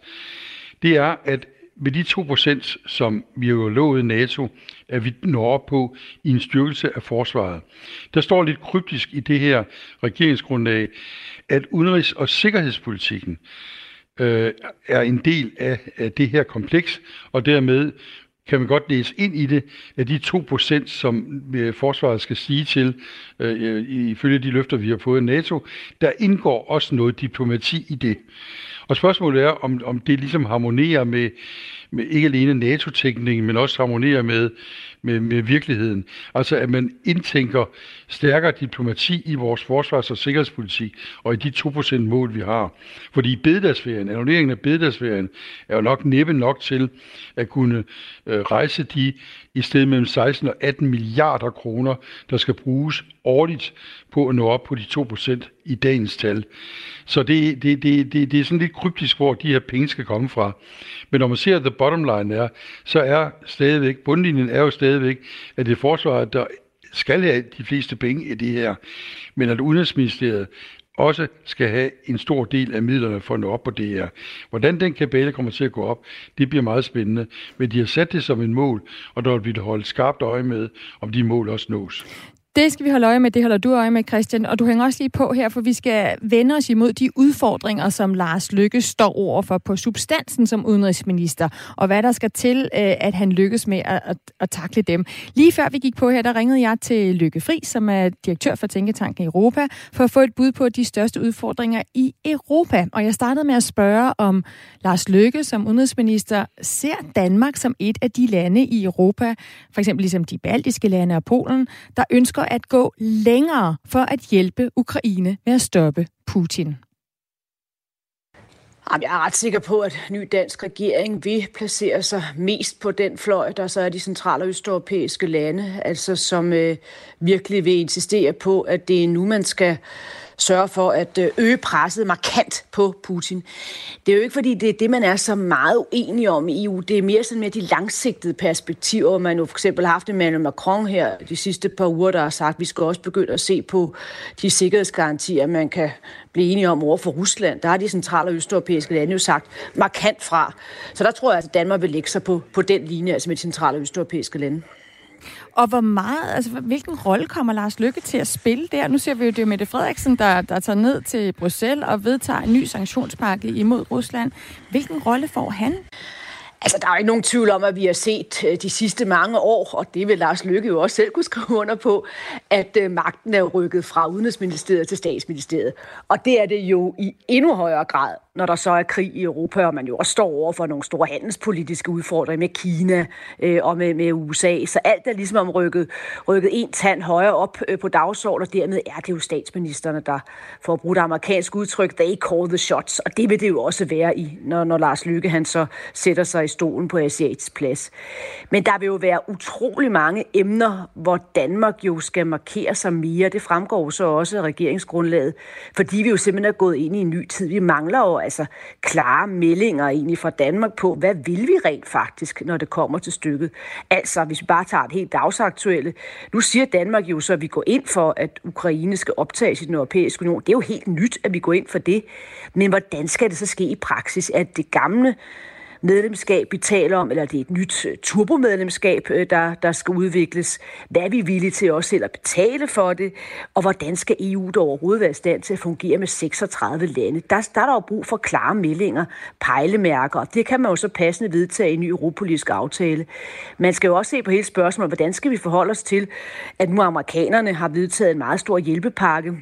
Det er, at med de 2%, som vi jo lovet NATO, at vi når op på i en styrkelse af forsvaret. Der står lidt kryptisk i det her regeringsgrundlag, at udenrigs- og sikkerhedspolitikken øh, er en del af, af det her kompleks, og dermed kan man godt læse ind i det, at de 2%, som øh, forsvaret skal sige til, øh, øh, ifølge de løfter, vi har fået af NATO, der indgår også noget diplomati i det. Og spørgsmålet er, om, om det ligesom harmonerer med, med ikke alene NATO-tænkningen, men også harmonerer med, med, med virkeligheden. Altså at man indtænker stærkere diplomati i vores forsvars- og sikkerhedspolitik, og i de 2% mål, vi har. Fordi bededagsferien, annulleringen af bededagsferien, er jo nok næppe nok til at kunne øh, rejse de i stedet mellem 16 og 18 milliarder kroner, der skal bruges årligt på at nå op på de 2% i dagens tal. Så det, det, det, det, det er sådan lidt kryptisk, hvor de her penge skal komme fra. Men når man ser, at the bottom line er, så er stadigvæk, bundlinjen er jo stadigvæk, at det er forsvaret, der skal have de fleste penge i det her. Men at Udenrigsministeriet også skal have en stor del af midlerne for at nå op på det her. Hvordan den kabale kommer til at gå op, det bliver meget spændende. Men de har sat det som en mål, og der vil vi holde skarpt øje med, om de mål også nås. Det skal vi holde øje med, det holder du øje med, Christian. Og du hænger også lige på her, for vi skal vende os imod de udfordringer, som Lars Lykke står overfor på substansen som udenrigsminister, og hvad der skal til, øh, at han lykkes med at, at, at takle dem. Lige før vi gik på her, der ringede jeg til Lykke Fri, som er direktør for Tænketanken Europa, for at få et bud på de største udfordringer i Europa. Og jeg startede med at spørge, om Lars Lykke som udenrigsminister ser Danmark som et af de lande i Europa, for eksempel ligesom de baltiske lande og Polen, der ønsker at gå længere for at hjælpe Ukraine med at stoppe Putin. Jeg er ret sikker på, at ny dansk regering vil placere sig mest på den fløj, der så er de centrale og østeuropæiske lande, altså som øh, virkelig vil insistere på, at det er nu, man skal sørge for at øh, øge presset markant på Putin. Det er jo ikke, fordi det er det, man er så meget uenig om i EU. Det er mere sådan mere de langsigtede perspektiver. Man jo for eksempel har haft Emmanuel Macron her de sidste par uger, der har sagt, at vi skal også begynde at se på de sikkerhedsgarantier, man kan blive enige om over for Rusland. Der har de centrale og østeuropæiske lande jo sagt markant fra. Så der tror jeg, at Danmark vil lægge sig på, på den linje, altså med de centrale og østeuropæiske lande. Og hvor meget, altså hvilken rolle kommer Lars Lykke til at spille der? Nu ser vi jo, det er Mette Frederiksen, der, der tager ned til Bruxelles og vedtager en ny sanktionspakke imod Rusland. Hvilken rolle får han? Altså, der er jo ikke nogen tvivl om, at vi har set øh, de sidste mange år, og det vil Lars Lykke jo også selv kunne skrive under på, at øh, magten er rykket fra Udenrigsministeriet til Statsministeriet. Og det er det jo i endnu højere grad når der så er krig i Europa, og man jo også står over for nogle store handelspolitiske udfordringer med Kina øh, og med, med USA. Så alt er ligesom om rykket, rykket en tand højere op øh, på dagsordenen, og dermed er det jo statsministerne, der får brugt amerikansk udtryk, they call the shots, og det vil det jo også være, i, når, når Lars Lykke han så sætter sig i stolen på asiatisk plads. Men der vil jo være utrolig mange emner, hvor Danmark jo skal markere sig mere. Det fremgår så også af regeringsgrundlaget, fordi vi jo simpelthen er gået ind i en ny tid. Vi mangler jo altså klare meldinger egentlig fra Danmark på, hvad vil vi rent faktisk, når det kommer til stykket. Altså, hvis vi bare tager et helt dagsaktuelle. Nu siger Danmark jo så, at vi går ind for, at Ukraine skal optages i den europæiske union. Det er jo helt nyt, at vi går ind for det. Men hvordan skal det så ske i praksis? At det gamle medlemskab, vi taler om, eller det er et nyt øh, turbomedlemskab, øh, der, der skal udvikles. Hvad er vi villige til også selv at betale for det? Og hvordan skal EU da overhovedet være i stand til at fungere med 36 lande? Der, der er der jo brug for klare meldinger, pejlemærker, og det kan man jo så passende vedtage i en ny europolitisk aftale. Man skal jo også se på hele spørgsmålet, hvordan skal vi forholde os til, at nu amerikanerne har vedtaget en meget stor hjælpepakke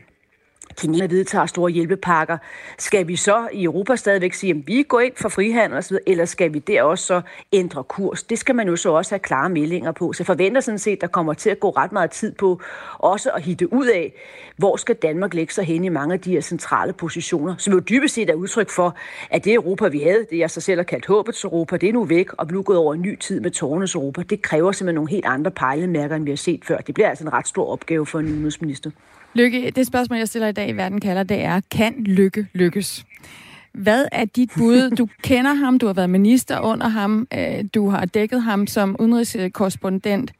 Kina vedtager store hjælpepakker. Skal vi så i Europa stadigvæk sige, at vi går ind for frihandel osv., eller skal vi der også så ændre kurs? Det skal man jo så også have klare meldinger på. Så jeg forventer sådan set, at der kommer til at gå ret meget tid på også at hitte ud af, hvor skal Danmark lægge sig hen i mange af de her centrale positioner, som jo dybest set er udtryk for, at det Europa, vi havde, det jeg så selv har kaldt håbets Europa, det er nu væk, og vi nu gået over en ny tid med tårnes Europa. Det kræver simpelthen nogle helt andre pejlemærker, end vi har set før. Det bliver altså en ret stor opgave for en udenrigsminister. Lykke, det spørgsmål, jeg stiller i dag i Verden kalder, det er, kan Lykke lykkes? Hvad er dit bud? Du kender ham, du har været minister under ham, øh, du har dækket ham som udenrigskorrespondent.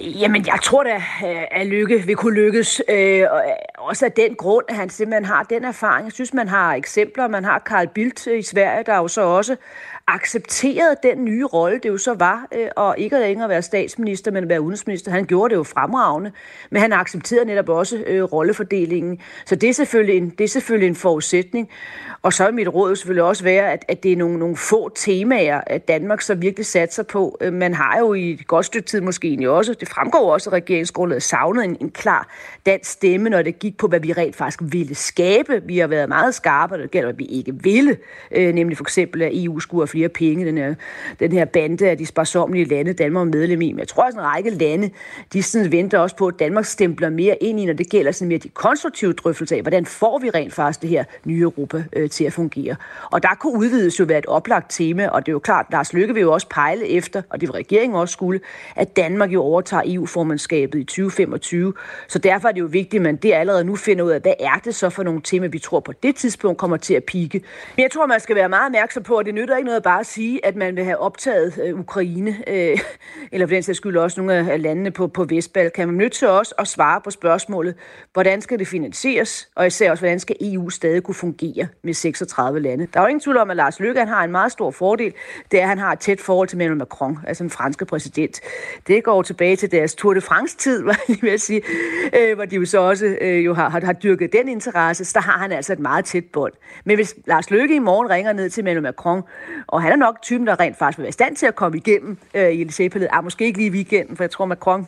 Jamen, jeg tror da, øh, at Lykke vil kunne lykkes. Øh, også af den grund, at han simpelthen har den erfaring. Jeg synes, man har eksempler. Man har Carl Bildt i Sverige, der jo så også accepterede den nye rolle, det jo så var, øh, og ikke længere være statsminister, men at være udenrigsminister. Han gjorde det jo fremragende, men han accepterede netop også øh, rollefordelingen. Så det er, selvfølgelig en, det er selvfølgelig en forudsætning. Og så er mit råd selvfølgelig også være, at, at det er nogle, nogle få temaer, at Danmark så virkelig satser på. Øh, man har jo i et godt stykke tid måske egentlig også, det fremgår også af regeringsgrundlaget, savnet en, en klar dansk stemme, når det gik på, hvad vi rent faktisk ville skabe. Vi har været meget skarpe, og det gælder, hvad vi ikke ville, øh, nemlig for eksempel, at EU skulle have flere penge, den her, den her bande af de sparsomlige lande, Danmark er medlem i. Men jeg tror også, en række lande, de sådan venter også på, at Danmark stempler mere ind i, når det gælder sådan mere de konstruktive drøftelser af, hvordan får vi rent faktisk det her nye Europa øh, til at fungere. Og der kunne udvides jo være et oplagt tema, og det er jo klart, Lars Lykke vil jo også pejle efter, og det vil regeringen også skulle, at Danmark jo overtager EU-formandskabet i 2025. Så derfor er det jo vigtigt, at man det allerede nu finder ud af, hvad er det så for nogle temaer, vi tror på det tidspunkt kommer til at pike. Men jeg tror, man skal være meget opmærksom på, at det nytter ikke noget bare sige, at man vil have optaget øh, Ukraine, øh, eller for den sags skyld også nogle af landene på, på Vestbalkan. Man er nødt til også at svare på spørgsmålet, hvordan skal det finansieres, og især også, hvordan skal EU stadig kunne fungere med 36 lande. Der er jo ingen tvivl om, at Lars Løkke han har en meget stor fordel, det er, at han har et tæt forhold til Emmanuel Macron, altså den franske præsident. Det går tilbage til deres Tour de France-tid, var jeg vil sige, øh, hvor de jo så også øh, jo har, har, har dyrket den interesse, så der har han altså et meget tæt bånd. Men hvis Lars Løkke i morgen ringer ned til Emmanuel Macron, og han er nok typen, der rent faktisk vil være i stand til at komme igennem øh, i Elysée-palæet, ah, måske ikke lige i weekenden, for jeg tror, Macron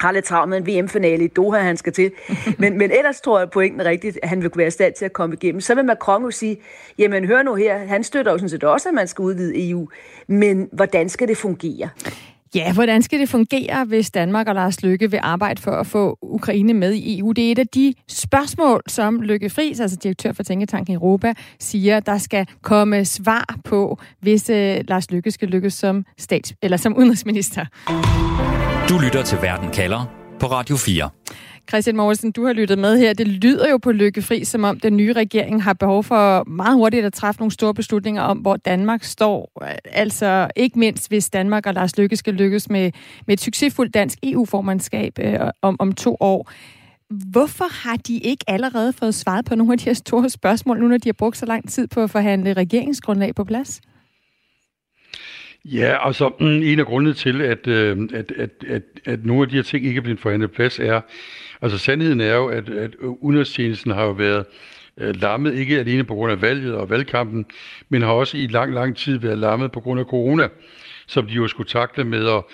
har lidt travlt med en VM-finale i Doha, han skal til. Men, men ellers tror jeg pointen er rigtigt, at han vil kunne være i stand til at komme igennem. Så vil Macron jo sige, jamen hør nu her, han støtter jo sådan set også, at man skal udvide EU. Men hvordan skal det fungere? Ja, hvordan skal det fungere, hvis Danmark og Lars Lykke vil arbejde for at få Ukraine med i EU? Det er et af de spørgsmål, som Lykke Friis, altså direktør for Tænketanken Europa, siger, der skal komme svar på, hvis øh, Lars Lykke skal lykkes som stats eller som udenrigsminister. Du lytter til Verden kalder på Radio 4. Christian Morgensen, du har lyttet med her. Det lyder jo på Lykkefri, som om den nye regering har behov for meget hurtigt at træffe nogle store beslutninger om, hvor Danmark står. Altså ikke mindst, hvis Danmark og Lars Lykke skal lykkes med, med et succesfuldt dansk EU-formandskab øh, om, om to år. Hvorfor har de ikke allerede fået svaret på nogle af de her store spørgsmål, nu når de har brugt så lang tid på at forhandle regeringsgrundlag på plads? Ja, altså en af grundene til, at, øh, at, at, at, at nogle af de her ting ikke er blevet forhandlet plads, er, altså sandheden er jo, at, at udenrigstjenesten har jo været øh, lammet, ikke alene på grund af valget og valgkampen, men har også i lang, lang tid været lammet på grund af corona, som de jo skulle takle med og,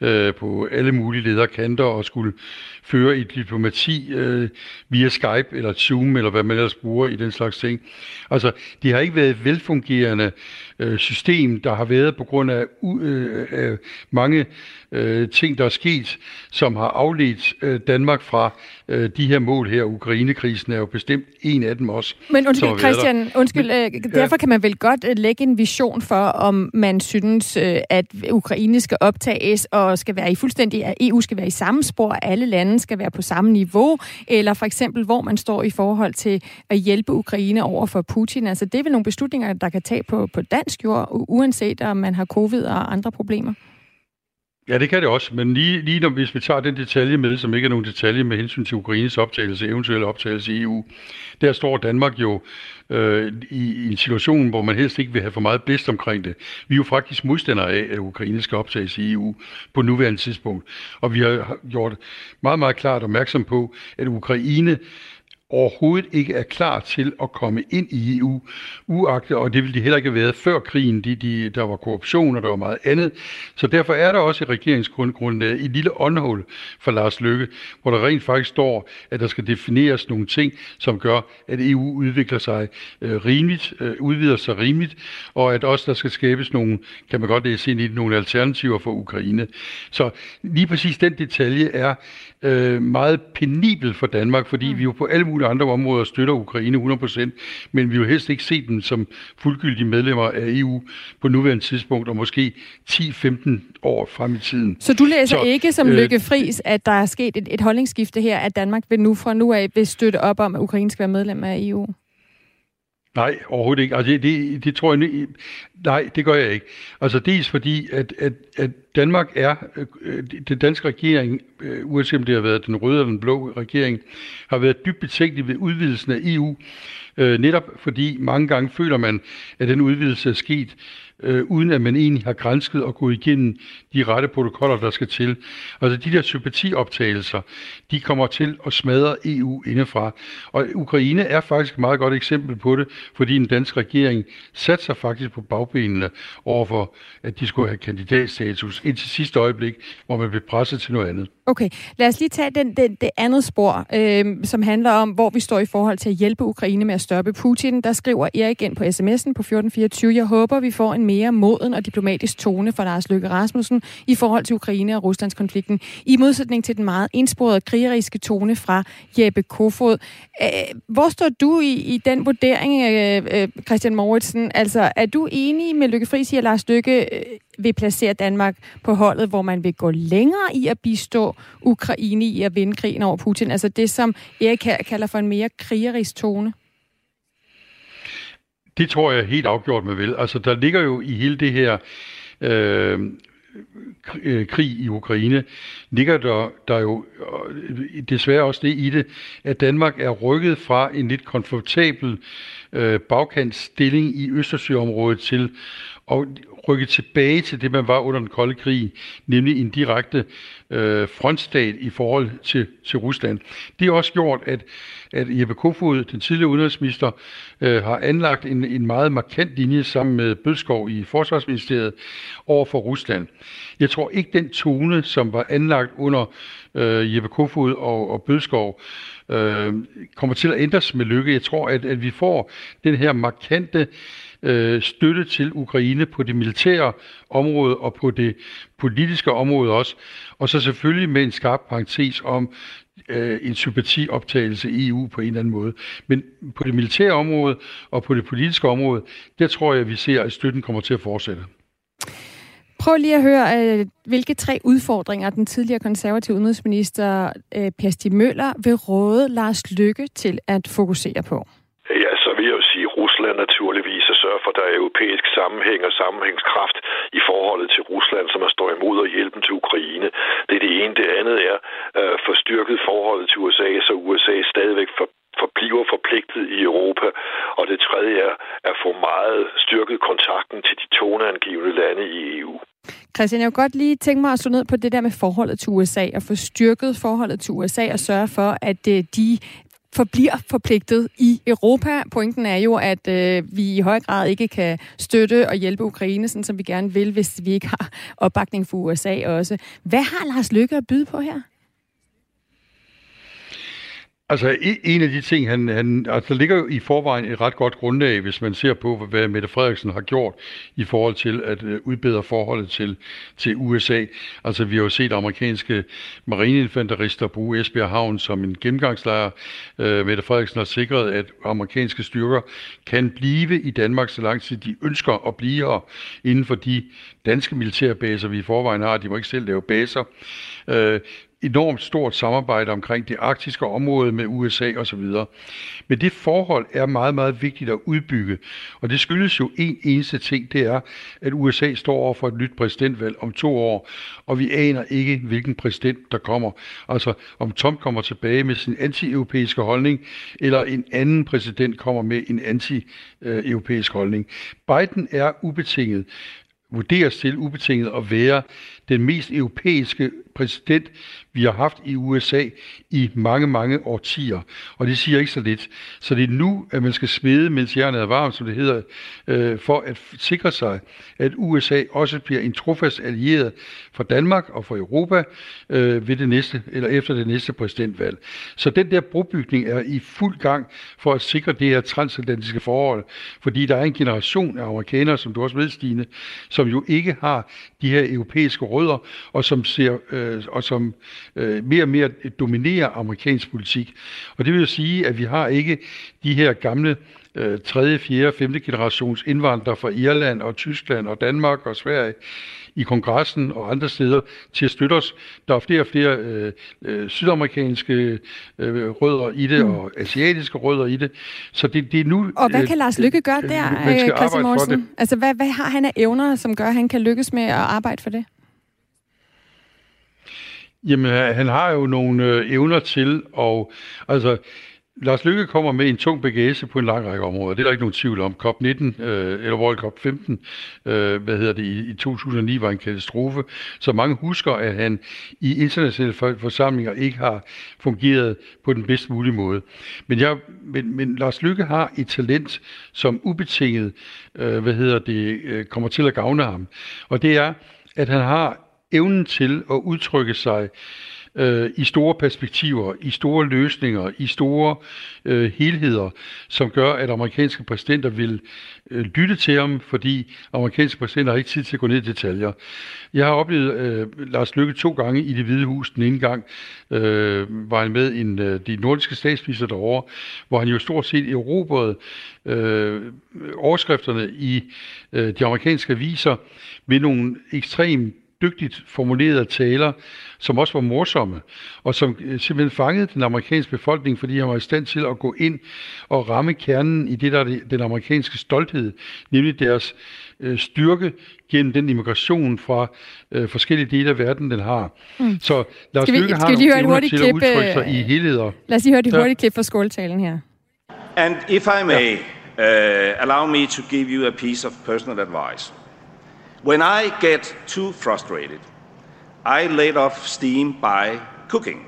øh, på alle mulige lederkanter og skulle føre i diplomati øh, via Skype eller Zoom eller hvad man ellers bruger i den slags ting. Altså, det har ikke været et velfungerende øh, system, der har været på grund af øh, øh, mange øh, ting, der er sket, som har afledt øh, Danmark fra øh, de her mål her. Ukrainekrisen er jo bestemt en af dem også. Men undskyld, Christian, undskyld, Men, øh, derfor ja. kan man vel godt øh, lægge en vision for, om man synes, øh, at Ukraine skal optages og skal være i fuldstændig, at EU skal være i samme spor, alle lande skal være på samme niveau, eller for eksempel, hvor man står i forhold til at hjælpe Ukraine over for Putin. Altså, det er vel nogle beslutninger, der kan tage på, på dansk jord, uanset om man har covid og andre problemer? Ja, det kan det også, men lige, lige når, hvis vi tager den detalje med, som ikke er nogen detalje med hensyn til Ukraines optagelse, eventuelle optagelse i EU, der står Danmark jo øh, i, i en situation, hvor man helst ikke vil have for meget blæst omkring det. Vi er jo faktisk modstandere af, at Ukraine skal optages i EU på nuværende tidspunkt, og vi har gjort meget, meget klart opmærksom på, at Ukraine overhovedet ikke er klar til at komme ind i EU, uagtet, og det ville de heller ikke have været før krigen, de, de, der var korruption og der var meget andet. Så derfor er der også i regeringsgrundlaget et lille åndhul for Lars Løkke, hvor der rent faktisk står, at der skal defineres nogle ting, som gør, at EU udvikler sig øh, rimeligt, øh, udvider sig rimeligt, og at også der skal skabes nogle, kan man godt læse ind i nogle alternativer for Ukraine. Så lige præcis den detalje er øh, meget penibel for Danmark, fordi mm. vi jo på alle mulige andre områder støtter Ukraine 100%, men vi vil helst ikke se dem som fuldgyldige medlemmer af EU på nuværende tidspunkt, og måske 10-15 år frem i tiden. Så du læser Så, ikke som øh, Lykke Friis, at der er sket et, et holdningsskifte her, at Danmark vil nu fra nu af vil støtte op om, at Ukraine skal være medlem af EU? Nej, overhovedet ikke. Altså, det, det, det tror jeg Nej, det gør jeg ikke. Altså dels fordi, at, at, at Danmark er, øh, øh, den danske regering, øh, uanset om det har været den røde eller den blå regering, har været dybt betænkelig ved udvidelsen af EU, øh, netop fordi mange gange føler man, at den udvidelse er sket øh, uden at man egentlig har grænsket og gået igennem de rette protokoller, der skal til. Altså de der sympatioptagelser, de kommer til at smadre EU indefra. Og Ukraine er faktisk et meget godt eksempel på det, fordi den danske regering satte sig faktisk på bagbenene overfor, at de skulle have kandidatstatus indtil sidste øjeblik, hvor man blev presset til noget andet. Okay, lad os lige tage den, den, det andet spor, øh, som handler om, hvor vi står i forhold til at hjælpe Ukraine med at stoppe Putin. Der skriver Erik ind på sms'en på 1424, jeg håber, vi får en mere moden og diplomatisk tone fra Lars Løkke Rasmussen i forhold til Ukraine og Ruslands konflikten, i modsætning til den meget indsporede krigeriske tone fra Jeppe Kofod. Øh, hvor står du i, i den vurdering, øh, øh Christian Mauritsen? Altså, er du enig med Løkke Friis i, at Lars Løkke øh, vil placere Danmark på holdet, hvor man vil gå længere i at bistå Ukraine i at vinde krigen over Putin? Altså det, som Erik kalder for en mere krigerisk tone? Det tror jeg helt afgjort med vel. Altså, der ligger jo i hele det her øh, øh krig i Ukraine, ligger der, der jo øh, desværre også det i det, at Danmark er rykket fra en lidt komfortabel øh, bagkantsstilling i Østersøområdet til at rykke tilbage til det, man var under den kolde krig, nemlig en direkte øh, frontstat i forhold til, til Rusland. Det har også gjort, at, at Jeppe Kofod, den tidligere udenrigsminister, øh, har anlagt en, en meget markant linje sammen med Bødskov i Forsvarsministeriet over for Rusland. Jeg tror ikke den tone, som var anlagt under øh, Jeppe Kofod og, og Bødskov, øh, kommer til at ændres med lykke. Jeg tror, at, at vi får den her markante øh, støtte til Ukraine på det militære område og på det politiske område også. Og så selvfølgelig med en skarp parentes om øh, en sympatioptagelse i EU på en eller anden måde. Men på det militære område og på det politiske område, der tror jeg, at vi ser, at støtten kommer til at fortsætte. Prøv lige at høre, øh, hvilke tre udfordringer den tidligere konservative udenrigsminister øh, Per Stig Møller vil råde Lars Lykke til at fokusere på. Ja, så vil jeg jo naturligvis at sørge for, at der er europæisk sammenhæng og sammenhængskraft i forholdet til Rusland, som er står imod og hjælpen til Ukraine. Det er det ene. Det andet er øh, for styrket forholdet til USA, så USA stadigvæk for forbliver forpligtet i Europa. Og det tredje er at få meget styrket kontakten til de toneangivende lande i EU. Christian, jeg kunne godt lige tænke mig at slå ned på det der med forholdet til USA, og få styrket forholdet til USA og sørge for, at øh, de forbliver forpligtet i Europa. Pointen er jo, at øh, vi i høj grad ikke kan støtte og hjælpe Ukraine, sådan som vi gerne vil, hvis vi ikke har opbakning for USA også. Hvad har Lars Lykke at byde på her? Altså, en af de ting, han, han, altså, der ligger jo i forvejen et ret godt grundlag, hvis man ser på, hvad Mette Frederiksen har gjort i forhold til at øh, udbedre forholdet til, til USA. Altså, vi har jo set amerikanske marineinfanterister bruge Esbjerg Havn som en gennemgangslejr. Øh, Mette Frederiksen har sikret, at amerikanske styrker kan blive i Danmark, så lang tid de ønsker at blive her inden for de danske militærbaser, vi i forvejen har. De må ikke selv lave baser. Øh, enormt stort samarbejde omkring det arktiske område med USA osv. Men det forhold er meget, meget vigtigt at udbygge. Og det skyldes jo en eneste ting, det er, at USA står over for et nyt præsidentvalg om to år, og vi aner ikke, hvilken præsident der kommer. Altså om Trump kommer tilbage med sin anti-europæiske holdning, eller en anden præsident kommer med en anti-europæisk holdning. Biden er ubetinget vurderes til ubetinget at være den mest europæiske præsident, vi har haft i USA i mange, mange årtier. Og det siger ikke så lidt. Så det er nu, at man skal smede, mens jernet er varmt, som det hedder, øh, for at sikre sig, at USA også bliver en trofast allieret for Danmark og for Europa øh, ved det næste, eller efter det næste præsidentvalg. Så den der brobygning er i fuld gang for at sikre det her transatlantiske forhold, fordi der er en generation af amerikanere, som du også ved, Stine, som jo ikke har de her europæiske rødder, og som ser øh, og som øh, mere og mere dominerer amerikansk politik. Og det vil sige, at vi har ikke de her gamle øh, 3., 4., 5. generations indvandrere fra Irland og Tyskland og Danmark og Sverige i kongressen og andre steder til at støtte os. Der er flere og flere øh, øh, sydamerikanske øh, rødder i det, mm. og asiatiske rødder i det. Så det, det er nu... Og hvad kan Lars Lykke gøre der, øh, Christian Morsen? Altså, hvad, hvad har han af evner, som gør, at han kan lykkes med at arbejde for det? Jamen, han har jo nogle øh, evner til, og altså, Lars Lykke kommer med en tung bagage på en lang række områder. Det er der ikke nogen tvivl om. COP19, øh, eller World Cup 15, øh, hvad hedder det, i, i 2009 var en katastrofe. Så mange husker, at han i internationale forsamlinger ikke har fungeret på den bedst mulige måde. Men, jeg, men, men Lars Lykke har et talent, som ubetinget, øh, hvad hedder det, øh, kommer til at gavne ham. Og det er, at han har evnen til at udtrykke sig øh, i store perspektiver, i store løsninger, i store øh, helheder, som gør, at amerikanske præsidenter vil øh, lytte til ham, fordi amerikanske præsidenter har ikke tid til at gå ned i detaljer. Jeg har oplevet øh, Lars Lykke to gange i det hvide hus. Den ene gang øh, var han med en, øh, de nordiske statsminister derovre, hvor han jo stort set erobrede øh, overskrifterne i øh, de amerikanske aviser med nogle ekstremt dygtigt formulerede taler, som også var morsomme, og som øh, simpelthen fangede den amerikanske befolkning, fordi han var i stand til at gå ind og ramme kernen i det, der er den amerikanske stolthed, nemlig deres øh, styrke gennem den immigration fra øh, forskellige dele af verden, den har. Mm. Så Lars Løkke har nogle evner til at udtrykke sig i helheder. Lad os lige høre det hurtige klip fra skåltalen her. And if I may, uh, allow me to give you a piece of personal advice. When I get too frustrated, I let off steam by cooking.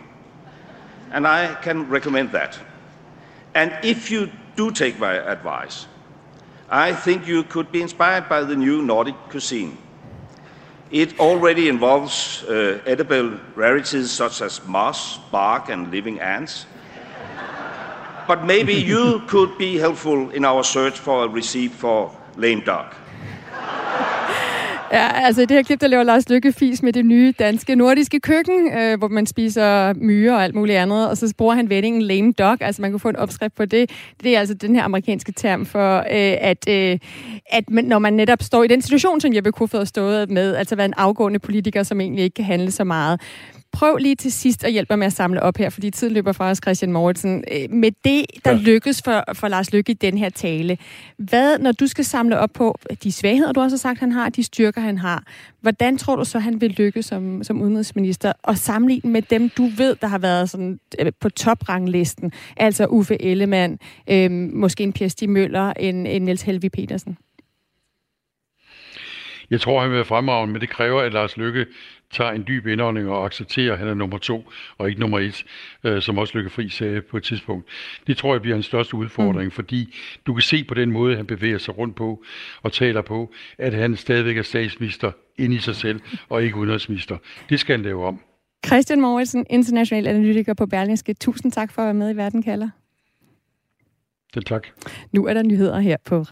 And I can recommend that. And if you do take my advice, I think you could be inspired by the new Nordic cuisine. It already involves uh, edible rarities such as moss, bark, and living ants. But maybe you could be helpful in our search for a receipt for lame duck. Ja, altså i det her klip, der laver Lars Lykke fis med det nye danske nordiske køkken, øh, hvor man spiser myre og alt muligt andet, og så bruger han vendingen lame dog, altså man kunne få en opskrift på det. Det er altså den her amerikanske term for, øh, at, øh, at man, når man netop står i den situation, som Jeppe Kofod har stået med, altså være en afgående politiker, som egentlig ikke kan handle så meget. Prøv lige til sidst at hjælpe mig med at samle op her, fordi tiden løber fra os, Christian Mauritsen. Øh, med det, der ja. lykkes for, for Lars Lykke i den her tale, hvad, når du skal samle op på de svagheder, du også har sagt, han har, de styrker, han har, hvordan tror du så, han vil lykkes som, som udenrigsminister, og sammenligne med dem, du ved, der har været sådan, øh, på topranglisten, altså Uffe Ellemann, øh, måske en Per Stig Møller, en, en Niels Helvi Petersen? Jeg tror, han vil være fremragende, men det kræver, at Lars Lykke tager en dyb indånding og accepterer, at han er nummer to og ikke nummer et, øh, som også Lykke Fri sagde på et tidspunkt. Det tror jeg bliver hans største udfordring, mm. fordi du kan se på den måde, han bevæger sig rundt på og taler på, at han stadigvæk er statsminister ind i sig selv og ikke udenrigsminister. Det skal han lave om. Christian Moritzen, international analytiker på Berlingske. Tusind tak for at være med i Verden kalder. Selv tak. Nu er der nyheder her på